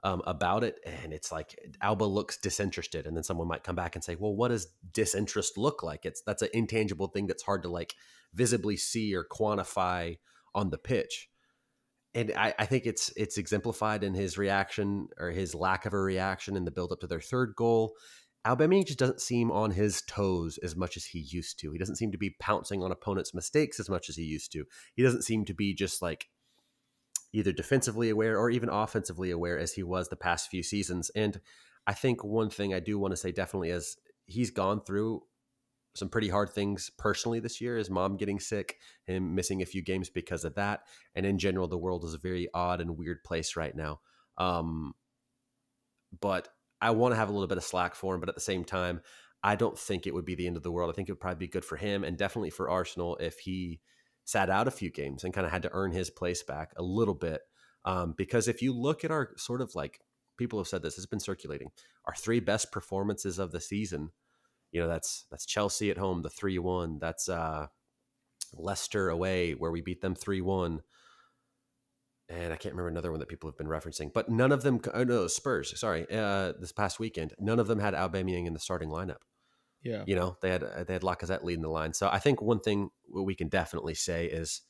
um, about it, and it's like Auba looks disinterested, and then someone might come back and say, "Well, what does disinterest look like?" It's that's an intangible thing that's hard to like visibly see or quantify on the pitch. And I, I think it's it's exemplified in his reaction or his lack of a reaction in the build up to their third goal. Aubameyang just doesn't seem on his toes as much as he used to. He doesn't seem to be pouncing on opponents' mistakes as much as he used to. He doesn't seem to be just like either defensively aware or even offensively aware as he was the past few seasons. And I think one thing I do want to say definitely is he's gone through some pretty hard things personally this year his mom getting sick him missing a few games because of that and in general the world is a very odd and weird place right now um, but i want to have a little bit of slack for him but at the same time i don't think it would be the end of the world. I think it would probably be good for him and definitely for arsenal if he sat out a few games and kind of had to earn his place back a little bit um, because if you look at our sort of like people have said this it's been circulating our three best performances of the season you know that's that's Chelsea at home the 3-1 that's uh Leicester away where we beat them 3-1 and I can't remember another one that people have been referencing but none of them oh no Spurs sorry uh this past weekend none of them had Aubameyang in the starting lineup Yeah. you know they had they had Lacazette leading the line so I think one thing we can definitely say is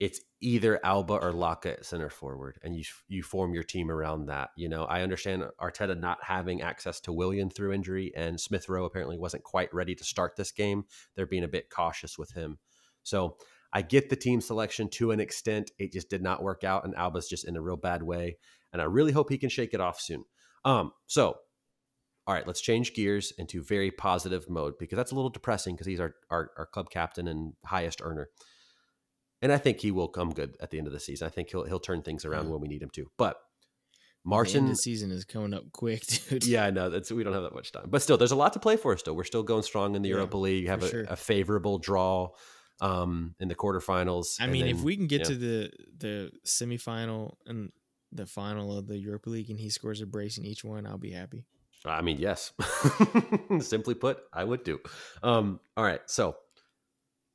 it's either Auba or Laca at center forward, and you you form your team around that. You know, I understand Arteta not having access to Willian through injury, and Smith Rowe apparently wasn't quite ready to start this game. They're being a bit cautious with him, so I get the team selection to an extent. It just did not work out, and Auba's just in a real bad way, and I really hope he can shake it off soon. Um, so. All right, let's change gears into very positive mode because that's a little depressing because he's our, our, our club captain and highest earner and I think he will come good at the end of the season. I think he'll he'll turn things around Yeah. when we need him to. But Martin, the season is coming up quick, dude. yeah, I know that's we don't have that much time, but still, there's a lot to play for. Still, we're still going strong in the Yeah, Europa League. You have a, sure. a favorable draw um, in the quarterfinals. I mean, if we can get yeah. to the the semifinal and the final of the Europa League, and he scores a brace in each one, I'll be happy. I mean, yes. Simply put, I would do. Um, all right, so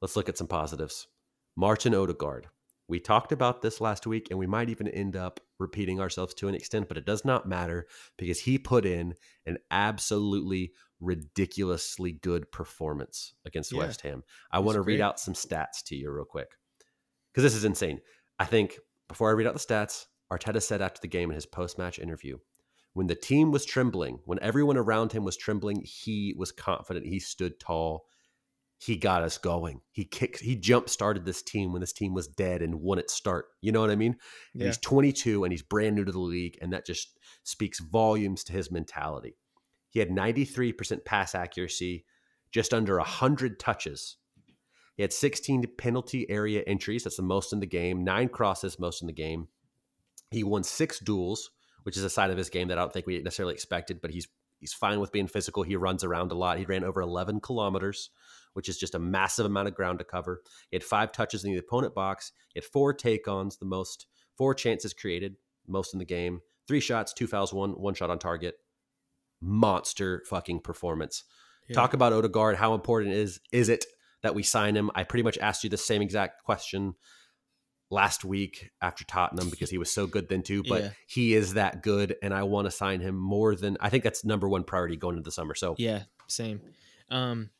let's look at some positives. Martin Odegaard. We talked about this last week, and we might even end up repeating ourselves to an extent, but it does not matter because he put in an absolutely ridiculously good performance against Yeah, West Ham. I want to read out some stats to you real quick because this is insane. I think before I read out the stats, Arteta said after the game in his post match interview, when the team was trembling, when everyone around him was trembling, he was confident. He stood tall. He got us going. He kicked, he jump started this team when this team was dead and won its start. You know what I mean? Yeah, He's 22 and he's brand new to the league, and that just speaks volumes to his mentality. He had 93% pass accuracy, just under 100 touches. He had 16 penalty area entries. That's the most in the game. Nine crosses, most in the game. He won six duels, which is a side of his game that I don't think we necessarily expected, but he's he's fine with being physical. He runs around a lot. He ran over 11 kilometers, which is just a massive amount of ground to cover. He had five touches in the opponent box. He had four take-ons, the most four chances created, most in the game. Three shots, two fouls, one one shot on target. Monster fucking performance. yeah. Talk about Odegaard. How important is is it that we sign him? I pretty much asked you the same exact question last week after Tottenham because he was so good then too. But Yeah. he is that good, and I want to sign him more than I think that's number one priority going into the summer. So Yeah, same. Um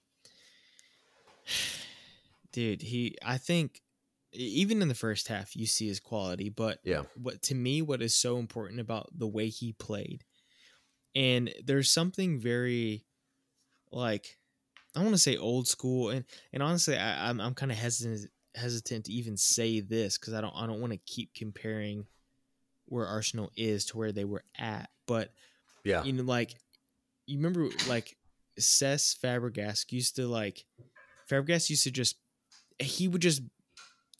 dude, he I think even in the first half you see his quality, but yeah, what to me what is so important about the way he played. And there's something very like I want to say old school and and honestly I I'm I'm kind of hesitant hesitant to even say this cuz I don't I don't want to keep comparing where Arsenal is to where they were at, but yeah, you know, like you remember like Cesc Fabregas used to like Fabregas used to just he would just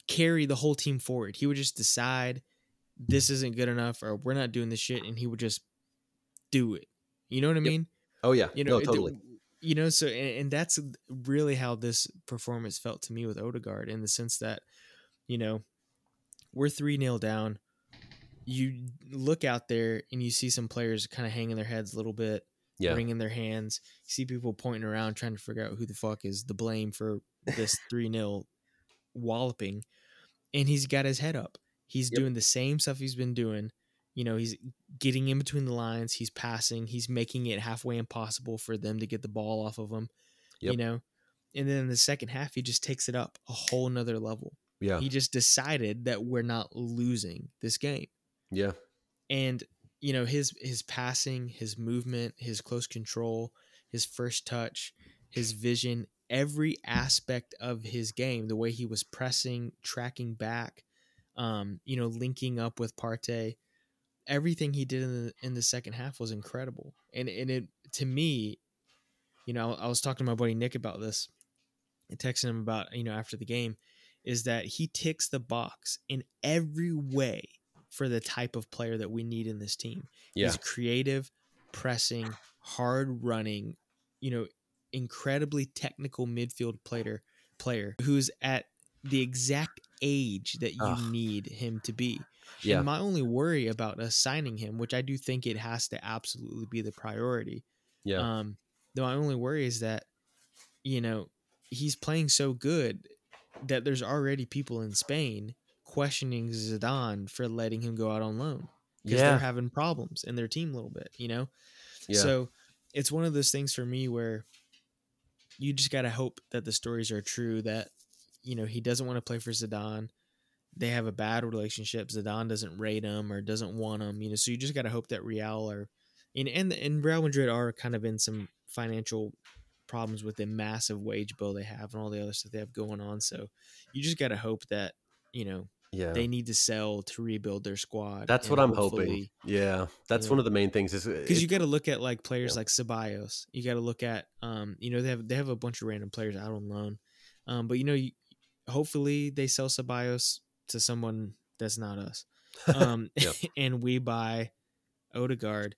carry the whole team forward. He would just decide this isn't good enough or we're not doing this shit and he would just do it. You know what I Yep. mean? oh yeah, You know, no, it- totally. you know, so and, and that's really how this performance felt to me with Odegaard in the sense that, you know, we're three 0 down. You look out there and you see some players kind of hanging their heads a little bit, Yeah, wringing their hands. You see people pointing around trying to figure out who the fuck is the blame for this three 0 walloping, and he's got his head up. He's Yep. doing the same stuff he's been doing. You know, he's getting in between the lines. He's passing. He's making it halfway impossible for them to get the ball off of him. You know, and then in the second half, he just takes it up a whole nother level. yeah, He just decided that we're not losing this game yeah, and you know his his passing his movement his close control his first touch, his vision, every aspect of his game, the way he was pressing, tracking back, um, you know, linking up with Partey, everything he did in the in the second half was incredible. And and it to me, you know, I was talking to my buddy Nick about this and texting him about, you know, after the game, is that he ticks the box in every way for the type of player that we need in this team. Yeah. He's creative, pressing, hard running, you know, incredibly technical midfield player player who's at the exact age that you Ugh. need him to be. Yeah. And my only worry about us signing him, which I do think it has to absolutely be the priority. Yeah. Um, though my only worry is that, you know, he's playing so good that there's already people in Spain questioning Zidane for letting him go out on loan because Yeah. they're having problems in their team a little bit, you know? yeah. So it's one of those things for me where you just got to hope that the stories are true that, you know, he doesn't want to play for Zidane. They have a bad relationship. Zidane doesn't rate him or doesn't want him, you know. So you just got to hope that Real are, and, and and Real Madrid are kind of in some financial problems with the massive wage bill they have and all the other stuff they have going on. So you just got to hope that you know yeah. they need to sell to rebuild their squad. That's what I'm hoping. Yeah. That's know, one of the main things is because you got to look at like players Yeah. like Ceballos. You got to look at um, you know, they have they have a bunch of random players out on loan, um, but you know, you, hopefully they sell Ceballos to someone that's not us, um, Yep. and we buy Odegaard,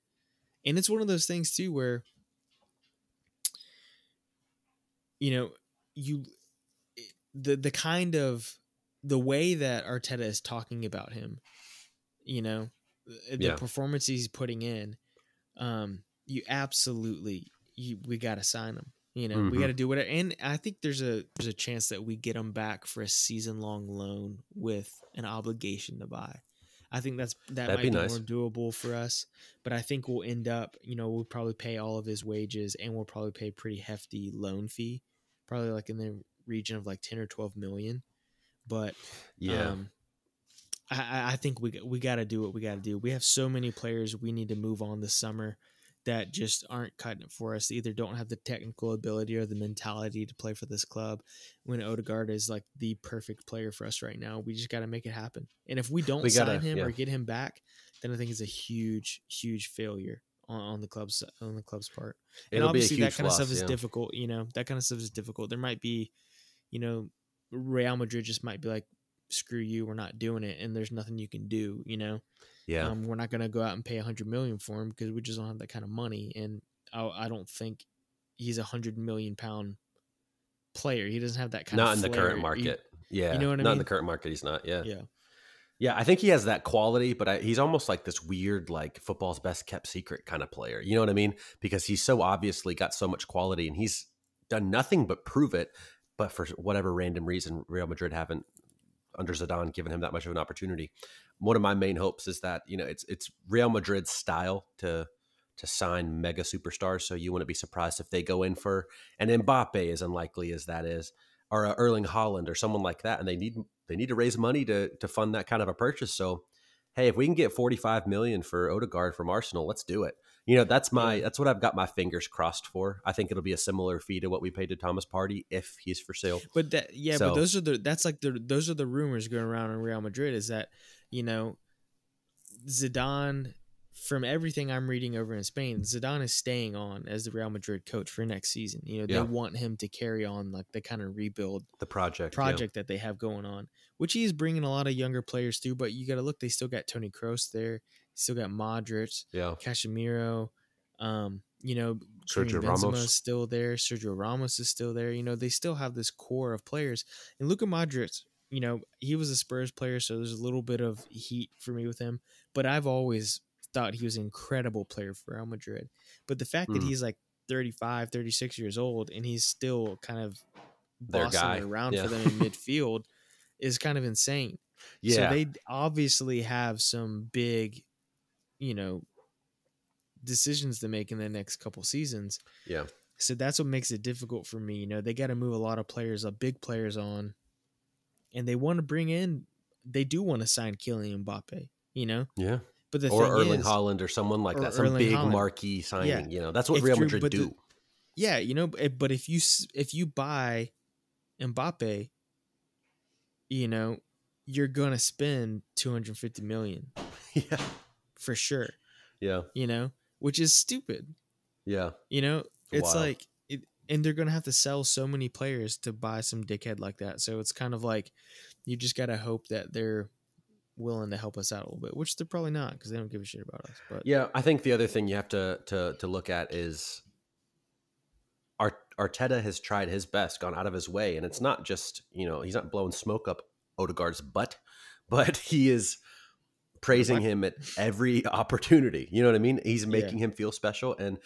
and it's one of those things too where you know you the the kind of the way that Arteta is talking about him, you know, the Yeah. performance he's putting in, um, you absolutely you we got to sign him. You know, we Mhm. got to do whatever. And I think there's a there's a chance that we get him back for a season long loan with an obligation to buy. I think that's that That'd might be be, nice. more doable for us. But I think we'll end up, you know, we'll probably pay all of his wages and we'll probably pay a pretty hefty loan fee, probably like in the region of like ten or twelve million. But yeah. um, I- I, I think we we got to do what we got to do. We have so many players we need to move on this summer that just aren't cutting it for us. Either don't have the technical ability or the mentality to play for this club. When Odegaard is like the perfect player for us right now, we just got to make it happen. And if we don't We gotta- sign him yeah. or get him back, then I think it's a huge, huge failure on, on the club's on the club's part. and It'll be a obviously that kind of stuff is yeah. difficult. You know, that kind of stuff is difficult. There might be, you know, Real Madrid just might be like, screw you, we're not doing it, and there's nothing you can do. You know, Yeah. um, we're not going to go out and pay a hundred million for him because we just don't have that kind of money, and I, I don't think he's a hundred million pound player. He doesn't have that kind not of Not in the current He- market. yeah. know what I not in the current market he's not. Yeah. yeah, Yeah, I think he has that quality, but I, he's almost like this weird, like football's best kept secret kind of player. You know what I mean? Because he's so obviously got so much quality, and he's done nothing but prove it. But for whatever random reason, Real Madrid haven't under Zidane given him that much of an opportunity. One of my main hopes is that you know it's it's Real Madrid's style to to sign mega superstars. So you wouldn't be surprised if they go in for an Mbappe, as unlikely as that is, or a Erling Haaland or someone like that, and they need they need to raise money to to fund that kind of a purchase. So, hey, if we can get forty five million for Odegaard from Arsenal, let's do it. You know, that's my that's what I've got my fingers crossed for. I think it'll be a similar fee to what we paid to Thomas Partey if he's for sale. but that yeah, So- but those are the that's like the those are the rumors going around in Real Madrid is that you know Zidane. From everything I'm reading over in Spain, Zidane is staying on as the Real Madrid coach for next season. You know, they Yeah. want him to carry on like the kind of rebuild The project, yeah. project that they have going on, which he's bringing a lot of younger players through. But you got to look; they still got Toni Kroos there, still got Modric, yeah, Casemiro. Um, you know, Sergio Benzema Ramos. is still there. Sergio Ramos is still there. You know, they still have this core of players. And Luka Modric, you know, he was a Spurs player, so there's a little bit of heat for me with him. But I've always thought he was an incredible player for Real Madrid. But the fact that Mm. he's like 35, 36 years old and he's still kind of bossing guy. around Yeah. for them in midfield is kind of insane. yeah. So they obviously have some big, you know, decisions to make in the next couple seasons. yeah. So that's what makes it difficult for me. You know, they got to move a lot of players, uh, big players on, and they want to bring in. They do want to sign Kylian Mbappe. You know, Yeah. but the or Erling is, Haaland or someone like or that, some Erling big Haaland. marquee signing. Yeah. You know, that's what It's Real Madrid but the- do. yeah, you know, but but if you if you buy Mbappe, you know, you're gonna spend 250 million yeah, for sure. yeah, You know, which is stupid. yeah. You know, it's like, it, and they're gonna have to sell so many players to buy some dickhead like that. So it's kind of like you just gotta hope that they're willing to help us out a little bit, which they're probably not because they don't give a shit about us. But Yeah, I think the other thing you have to to to look at is Art, Arteta has tried his best, gone out of his way, and it's not just you know he's not blowing smoke up Odegaard's butt, but he is praising him at every opportunity. You know what I mean? He's Yeah. making him feel special, and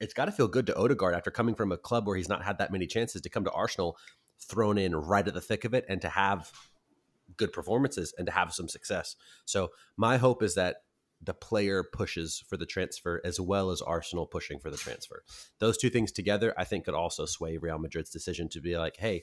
it's got to feel good to Odegaard after coming from a club where he's not had that many chances to come to Arsenal, thrown in right at the thick of it, and to have good performances and to have some success. So my hope is that the player pushes for the transfer as well as Arsenal pushing for the transfer. Those two things together, I think, could also sway Real Madrid's decision to be like, hey,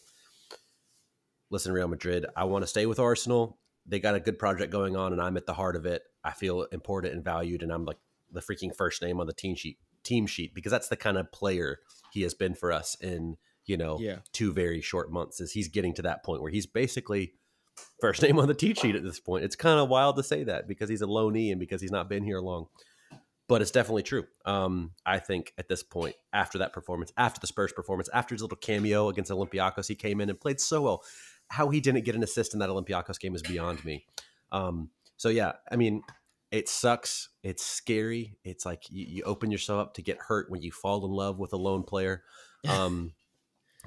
listen, Real Madrid, I want to stay with Arsenal. They got a good project going on, and I'm at the heart of it. I feel important and valued, and I'm like the freaking first name on the team sheet team sheet because that's the kind of player he has been for us in you know yeah, two very short months is he's getting to that point where he's basically first name on the team sheet at this point. It's kind of wild to say that because he's a loanee and because he's not been here long. But it's definitely true. Um, I think at this point, after that performance, after the Spurs performance, after his little cameo against Olympiacos, he came in and played so well. How he didn't get an assist in that Olympiacos game is beyond me. Um, so yeah, I mean, it sucks. It's scary. It's like you, you open yourself up to get hurt when you fall in love with a loan player. Um,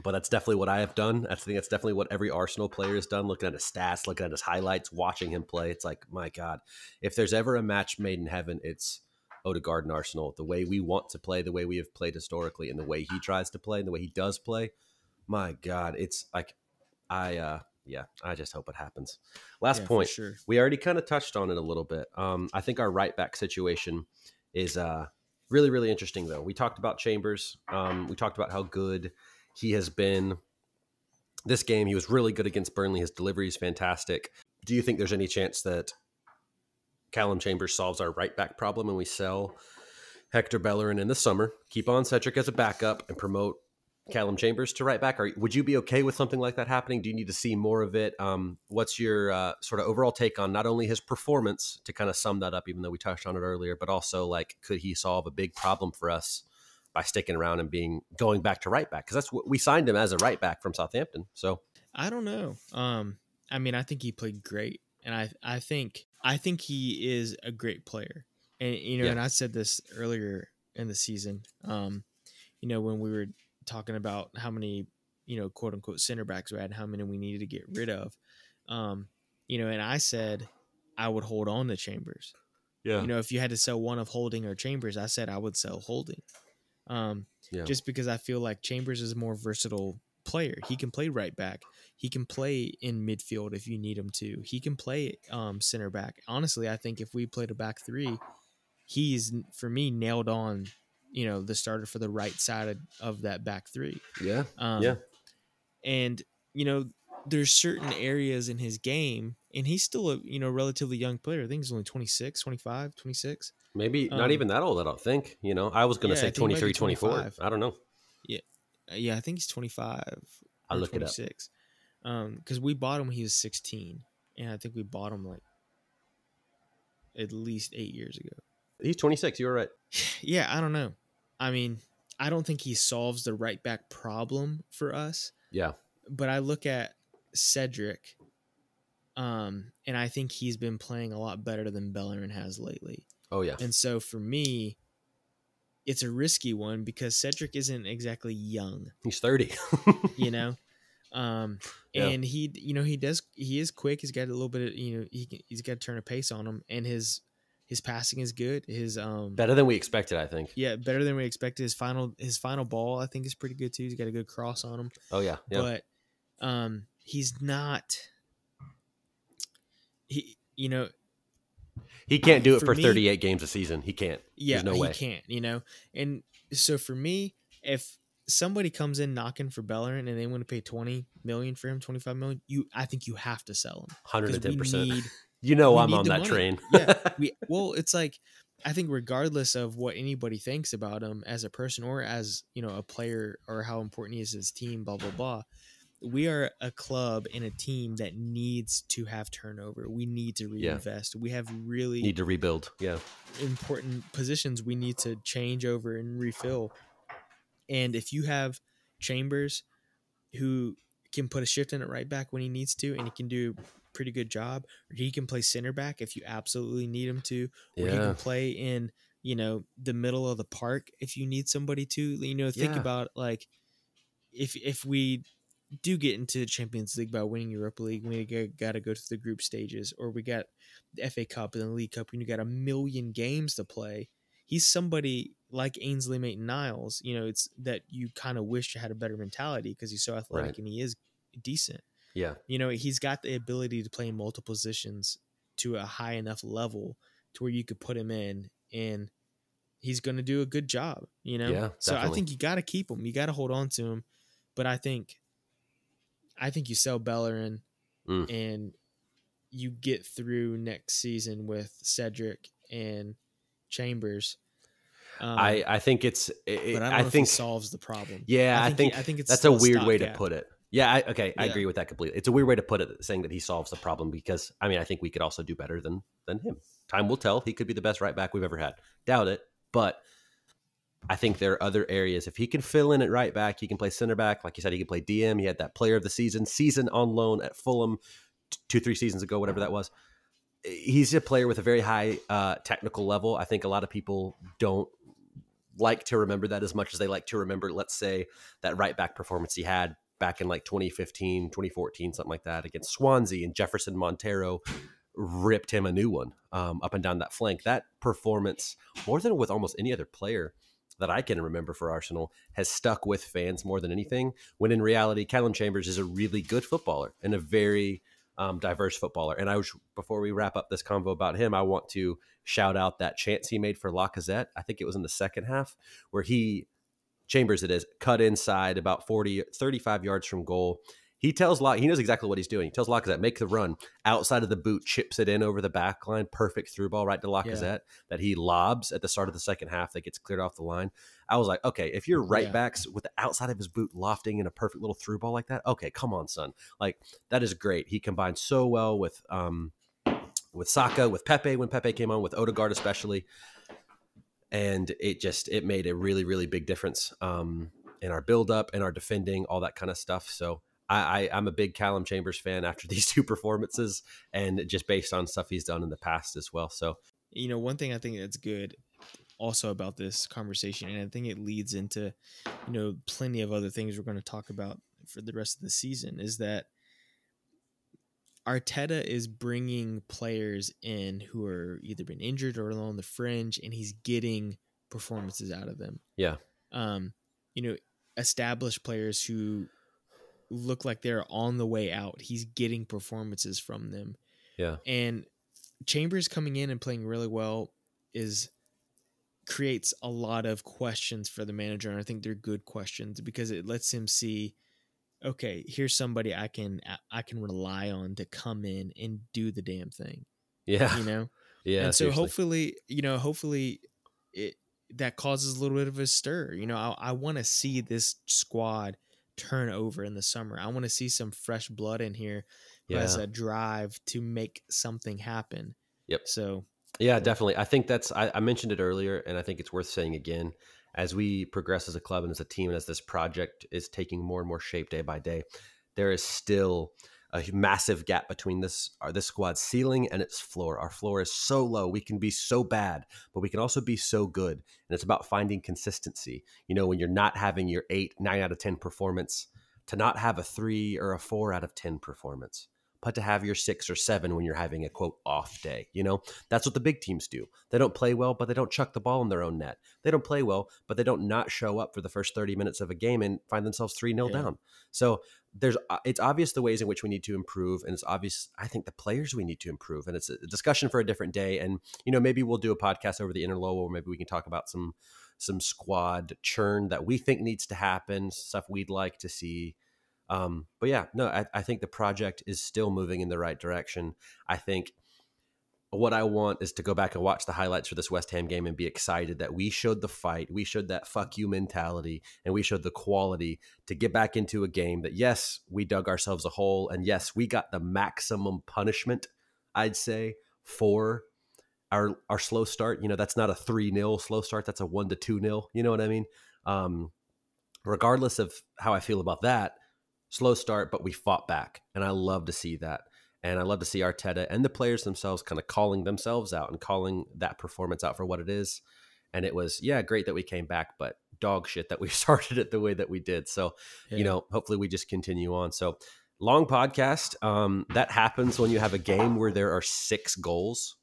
but that's definitely what I have done. I think that's definitely what every Arsenal player has done. Looking at his stats, looking at his highlights, watching him play, it's like, my God, if there's ever a match made in heaven, it's Odegaard and Arsenal. The way we want to play, the way we have played historically, and the way he tries to play, and the way he does play, my God, it's like, I, uh, yeah, I just hope it happens. Last yeah, point, sure. we already kind of touched on it a little bit. Um, I think our right back situation is uh, really, really interesting, though. We talked about Chambers. Um, we talked about how good he has been this game. He was really good against Burnley. His delivery is fantastic. Do you think there's any chance that Callum Chambers solves our right back problem and we sell Hector Bellerin in the summer, keep on Cedric as a backup, and promote Callum Chambers to right back? Or would you be okay with something like that happening? Do you need to see more of it? Um, what's your uh, sort of overall take on not only his performance to kind of sum that up, even though we touched on it earlier, but also like could he solve a big problem for us by sticking around and being going back to right back? Because that's what we signed him as a right back from Southampton. So I don't know. Um, I mean, I think he played great, and I I think I think he is a great player. And you know, Yeah. and I said this earlier in the season. Um, you know, when we were talking about how many you know quote unquote center backs we had, and how many we needed to get rid of. Um, you know, and I said I would hold on to Chambers. yeah, You know, if you had to sell one of Holding or Chambers, I said I would sell Holding. Um, Yeah. just because I feel like Chambers is a more versatile player. He can play right back. He can play in midfield if you need him to. He can play um, center back. Honestly, I think if we played a back three, he's for me nailed on. You know, the starter for the right side of, of that back three. yeah, Um, Yeah. And, you know, there's certain areas in his game, and he's still a, you know, relatively young player. I think he's only 26, 25, 26. maybe not Um, even that old. I don't think. You know, I was going to Yeah, say I think he might be 23, 24. I don't know. Yeah. yeah, I think he's 25. I'll or look it up. 26. Um, because we bought him when he was 16, and I think we bought him like at least eight years ago. He's 26. You were right. Yeah, I don't know. I mean, I don't think he solves the right back problem for us, Yeah, but I look at Cedric, um, and I think he's been playing a lot better than Bellerin has lately. Oh yeah. And so for me, it's a risky one because Cedric isn't exactly young. He's 30. you know um Yeah. and he you know he does he is quick he's got a little bit of you know he he's got to turn a pace on him and his his passing is good his um Better than we expected, I think. yeah better than we expected his final his final ball i think is pretty good too he's got a good cross on him Oh yeah. Yeah. but um he's not he you know he can't do it for for, me- 38 games a season. He can't. yeah There's no he way. can't you know and so for me if somebody comes in knocking for Bellerin and they want to pay 20 million for him 25 million you i think you have to sell him. 110%. need you know I'm on that money. train. yeah we well it's like I think regardless of what anybody thinks about him as a person or as you know a player or how important he is to his team, blah blah blah. We are a club and a team that needs to have turnover. We need to Yeah. reinvest. We have really Need to rebuild. Yeah. important positions we need to change over and refill. And if you have Chambers who can put a shift in it right back when he needs to and he can do pretty good job, or he can play center back if you absolutely need him to, or he can play in, you know, the middle of the park if you need somebody to. You know, think Yeah. about like if if we do get into the Champions League by winning Europa League, we got to go to the group stages, or we got the FA Cup and the League Cup, and you got a million games to play. He's somebody like Ainsley Maitland Niles, you know, it's that you kind of wish you had a better mentality because he's so athletic Right. and he is decent. Yeah. You know, he's got the ability to play multiple positions to a high enough level to where you could put him in and he's going to do a good job, you know? Yeah, so I think you got to keep him. You got to hold on to him. But I think I think you sell Bellerin Mm. and you get through next season with Cedric and Chambers. Um, I I think it's. It, I I think it solves the problem. Yeah, I he- think, I think it's that's a weird way to put it. Yeah, I, okay, I agree with that completely. It's a weird way to put it, saying that he solves the problem because I mean I think we could also do better than than him. Time will tell. He could be the best right back we've ever had. Doubt it, but I think there are other areas. If he can fill in at right back, he can play center back. Like you said, he can play DM. He had that player of the season, season on loan at Fulham two, three seasons ago, whatever that was. He's a player with a very high uh, technical level. I think a lot of people don't like to remember that as much as they like to remember, let's say, that right back performance he had back in like 2015, 2014, something like that against Swansea and Jefferson Montero ripped him a new one um, up and down that flank. That performance, more than with almost any other player that I can remember for Arsenal, has stuck with fans more than anything. When in reality, Callum Chambers is a really good footballer and a very um, diverse footballer. And I was before we wrap up this convo about him, I want to shout out that chance he made for Lacazette. I think it was in the second half where he Chambers it is cut inside about 40 35 yards from goal. He tells Lock he knows exactly what he's doing. He tells Lacazette make the run outside of the boot, chips it in over the back line, perfect through ball right to Lacazette that he lobs at the start of the second half that gets cleared off the line. I was like, okay, if you're right Yeah. backs with the outside of his boot lofting in a perfect little through ball like that, okay, come on, son. Like that is great. He combines so well with um with Saka, with Pepe when Pepe came on, with Odegaard especially, and it just it made a really really big difference um, in our build up and our defending, all that kind of stuff. So I, I I'm a big Callum Chambers fan after these two performances, and just based on stuff he's done in the past as well. So you know one thing i think that's good also about this conversation and i think it leads into you know plenty of other things we're going to talk about for the rest of the season is that arteta is bringing players in who are either been injured or on the fringe and he's getting performances out of them. Yeah, um you know established players who look like they're on the way out he's getting performances from them. Yeah, and Chambers coming in and playing really well is creates a lot of questions for the manager and I think they're good questions because it lets him see okay, here's somebody I can uh, I can rely on to come in and do the damn thing, yeah, you know? yeah. and so seriously. hopefully, you know, hopefully it that causes a little bit of a stir. You know, I, I want to see this squad turn over in the summer. I want to see some fresh blood in here who has a drive to make something happen. Yep. So Yeah, definitely. I think that's I, I mentioned it earlier, and I think it's worth saying again. As we progress as a club and as a team, and as this project is taking more and more shape day by day, there is still a massive gap between this our this squad's ceiling and its floor. Our floor is so low. We can be so bad, but we can also be so good. And it's about finding consistency. You know, when you're not having your eight, nine out of ten performance, to not have a three or a four out of ten performance but to have your six or seven when you're having a quote off day. You know, that's what the big teams do. They don't play well, but they don't chuck the ball in their own net. They don't play well, but they don't not show up for the first 30 minutes of a game and find themselves 3 0 Yeah. down. So there's, uh, it's obvious the ways in which we need to improve. And it's obvious, I think, the players we need to improve. And it's a discussion for a different day. And, you know, maybe we'll do a podcast over the interlow or maybe we can talk about some, some squad churn that we think needs to happen, stuff we'd like to see. Um, but yeah, no, I, I think the project is still moving in the right direction. I think what I want is to go back and watch the highlights for this West Ham game and be excited that we showed the fight, we showed that fuck you mentality, and we showed the quality to get back into a game that, yes, we dug ourselves a hole. And yes, we got the maximum punishment, I'd say, for our our slow start. You know, that's not a 3 0 slow start, that's a 1 to 2 0. You know what I mean? Um, regardless of how I feel about that, slow start, but we fought back. And I love to see that. And I love to see Arteta and the players themselves kind of calling themselves out and calling that performance out for what it is. And it was, yeah, great that we came back, but dog shit that we started it the way that we did. So, Yeah. you know, hopefully we just continue on. So, long podcast. Um, that happens when you have a game where there are six goals.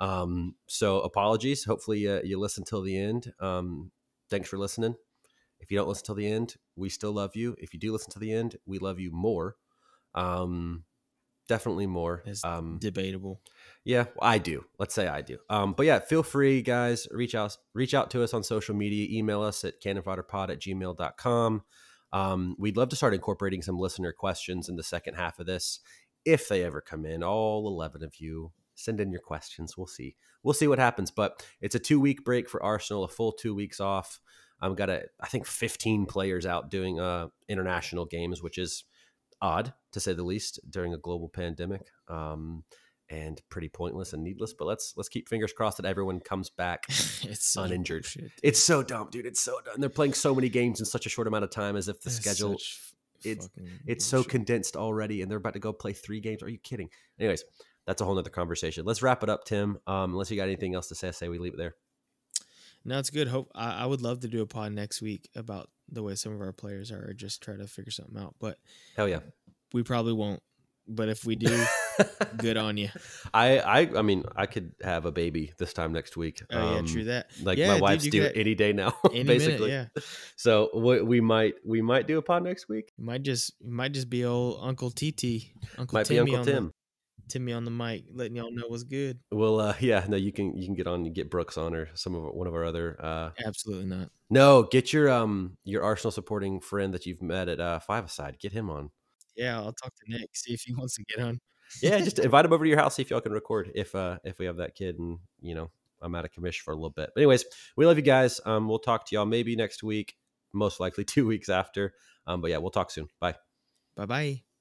Um, so, apologies. Hopefully, uh, you listen till the end. Um, thanks for listening. If you don't listen till the end, we still love you. If you do listen to the end, we love you more. Um, definitely more. It's Um, debatable. yeah, I do. Let's say I do. Um, but yeah, feel free, guys. Reach out, reach out to us on social media. Email us at cannonfodderpod at gmail.com. Um, we'd love to start incorporating some listener questions in the second half of this, if they ever come in. All eleven of you, send in your questions. We'll see. We'll see what happens. But it's a two week break for Arsenal, a full two weeks off. I've got a, I think, fifteen players out doing uh, international games, which is odd to say the least during a global pandemic. Um, and pretty pointless and needless. But let's let's keep fingers crossed that everyone comes back it's uninjured. bullshit. It's so dumb, dude. It's so dumb. They're playing so many games in such a short amount of time as if the That's schedule it's- it's so condensed already and they're about to go play three games. Are you kidding? Anyways, that's a whole nother conversation. Let's wrap it up, Tim. Um, unless you got anything else to say, I say we leave it there. No, it's good. Hope I, I would love to do a pod next week about the way some of our players are, or just try to figure something out. But Hell yeah. we probably won't. But if we do, good on you. I, I I mean I could have a baby this time next week. Oh yeah, Um, true that. Like Yeah, my dude, wife's due any day now, Any basically. minute, yeah. So we, we might we might do a pod next week. Might just it might just be old Uncle TT, Uncle Might be Uncle Tim. The, Timmy on the mic, letting y'all know what's good. Well, uh, yeah, no, you can you can get on and get Brooks on or some of our- one of our other. Uh, Absolutely not. no, get your um your Arsenal supporting friend that you've met at uh, Five Aside. Get him on. Yeah, I'll talk to Nick see if he wants to get on. Yeah, just invite him over to your house. See if y'all can record. If uh if we have that kid and you know I'm out of commission for a little bit. But anyways, we love you guys. Um, we'll talk to y'all maybe next week. Most likely two weeks after. Um, but yeah, we'll talk soon. Bye. Bye bye.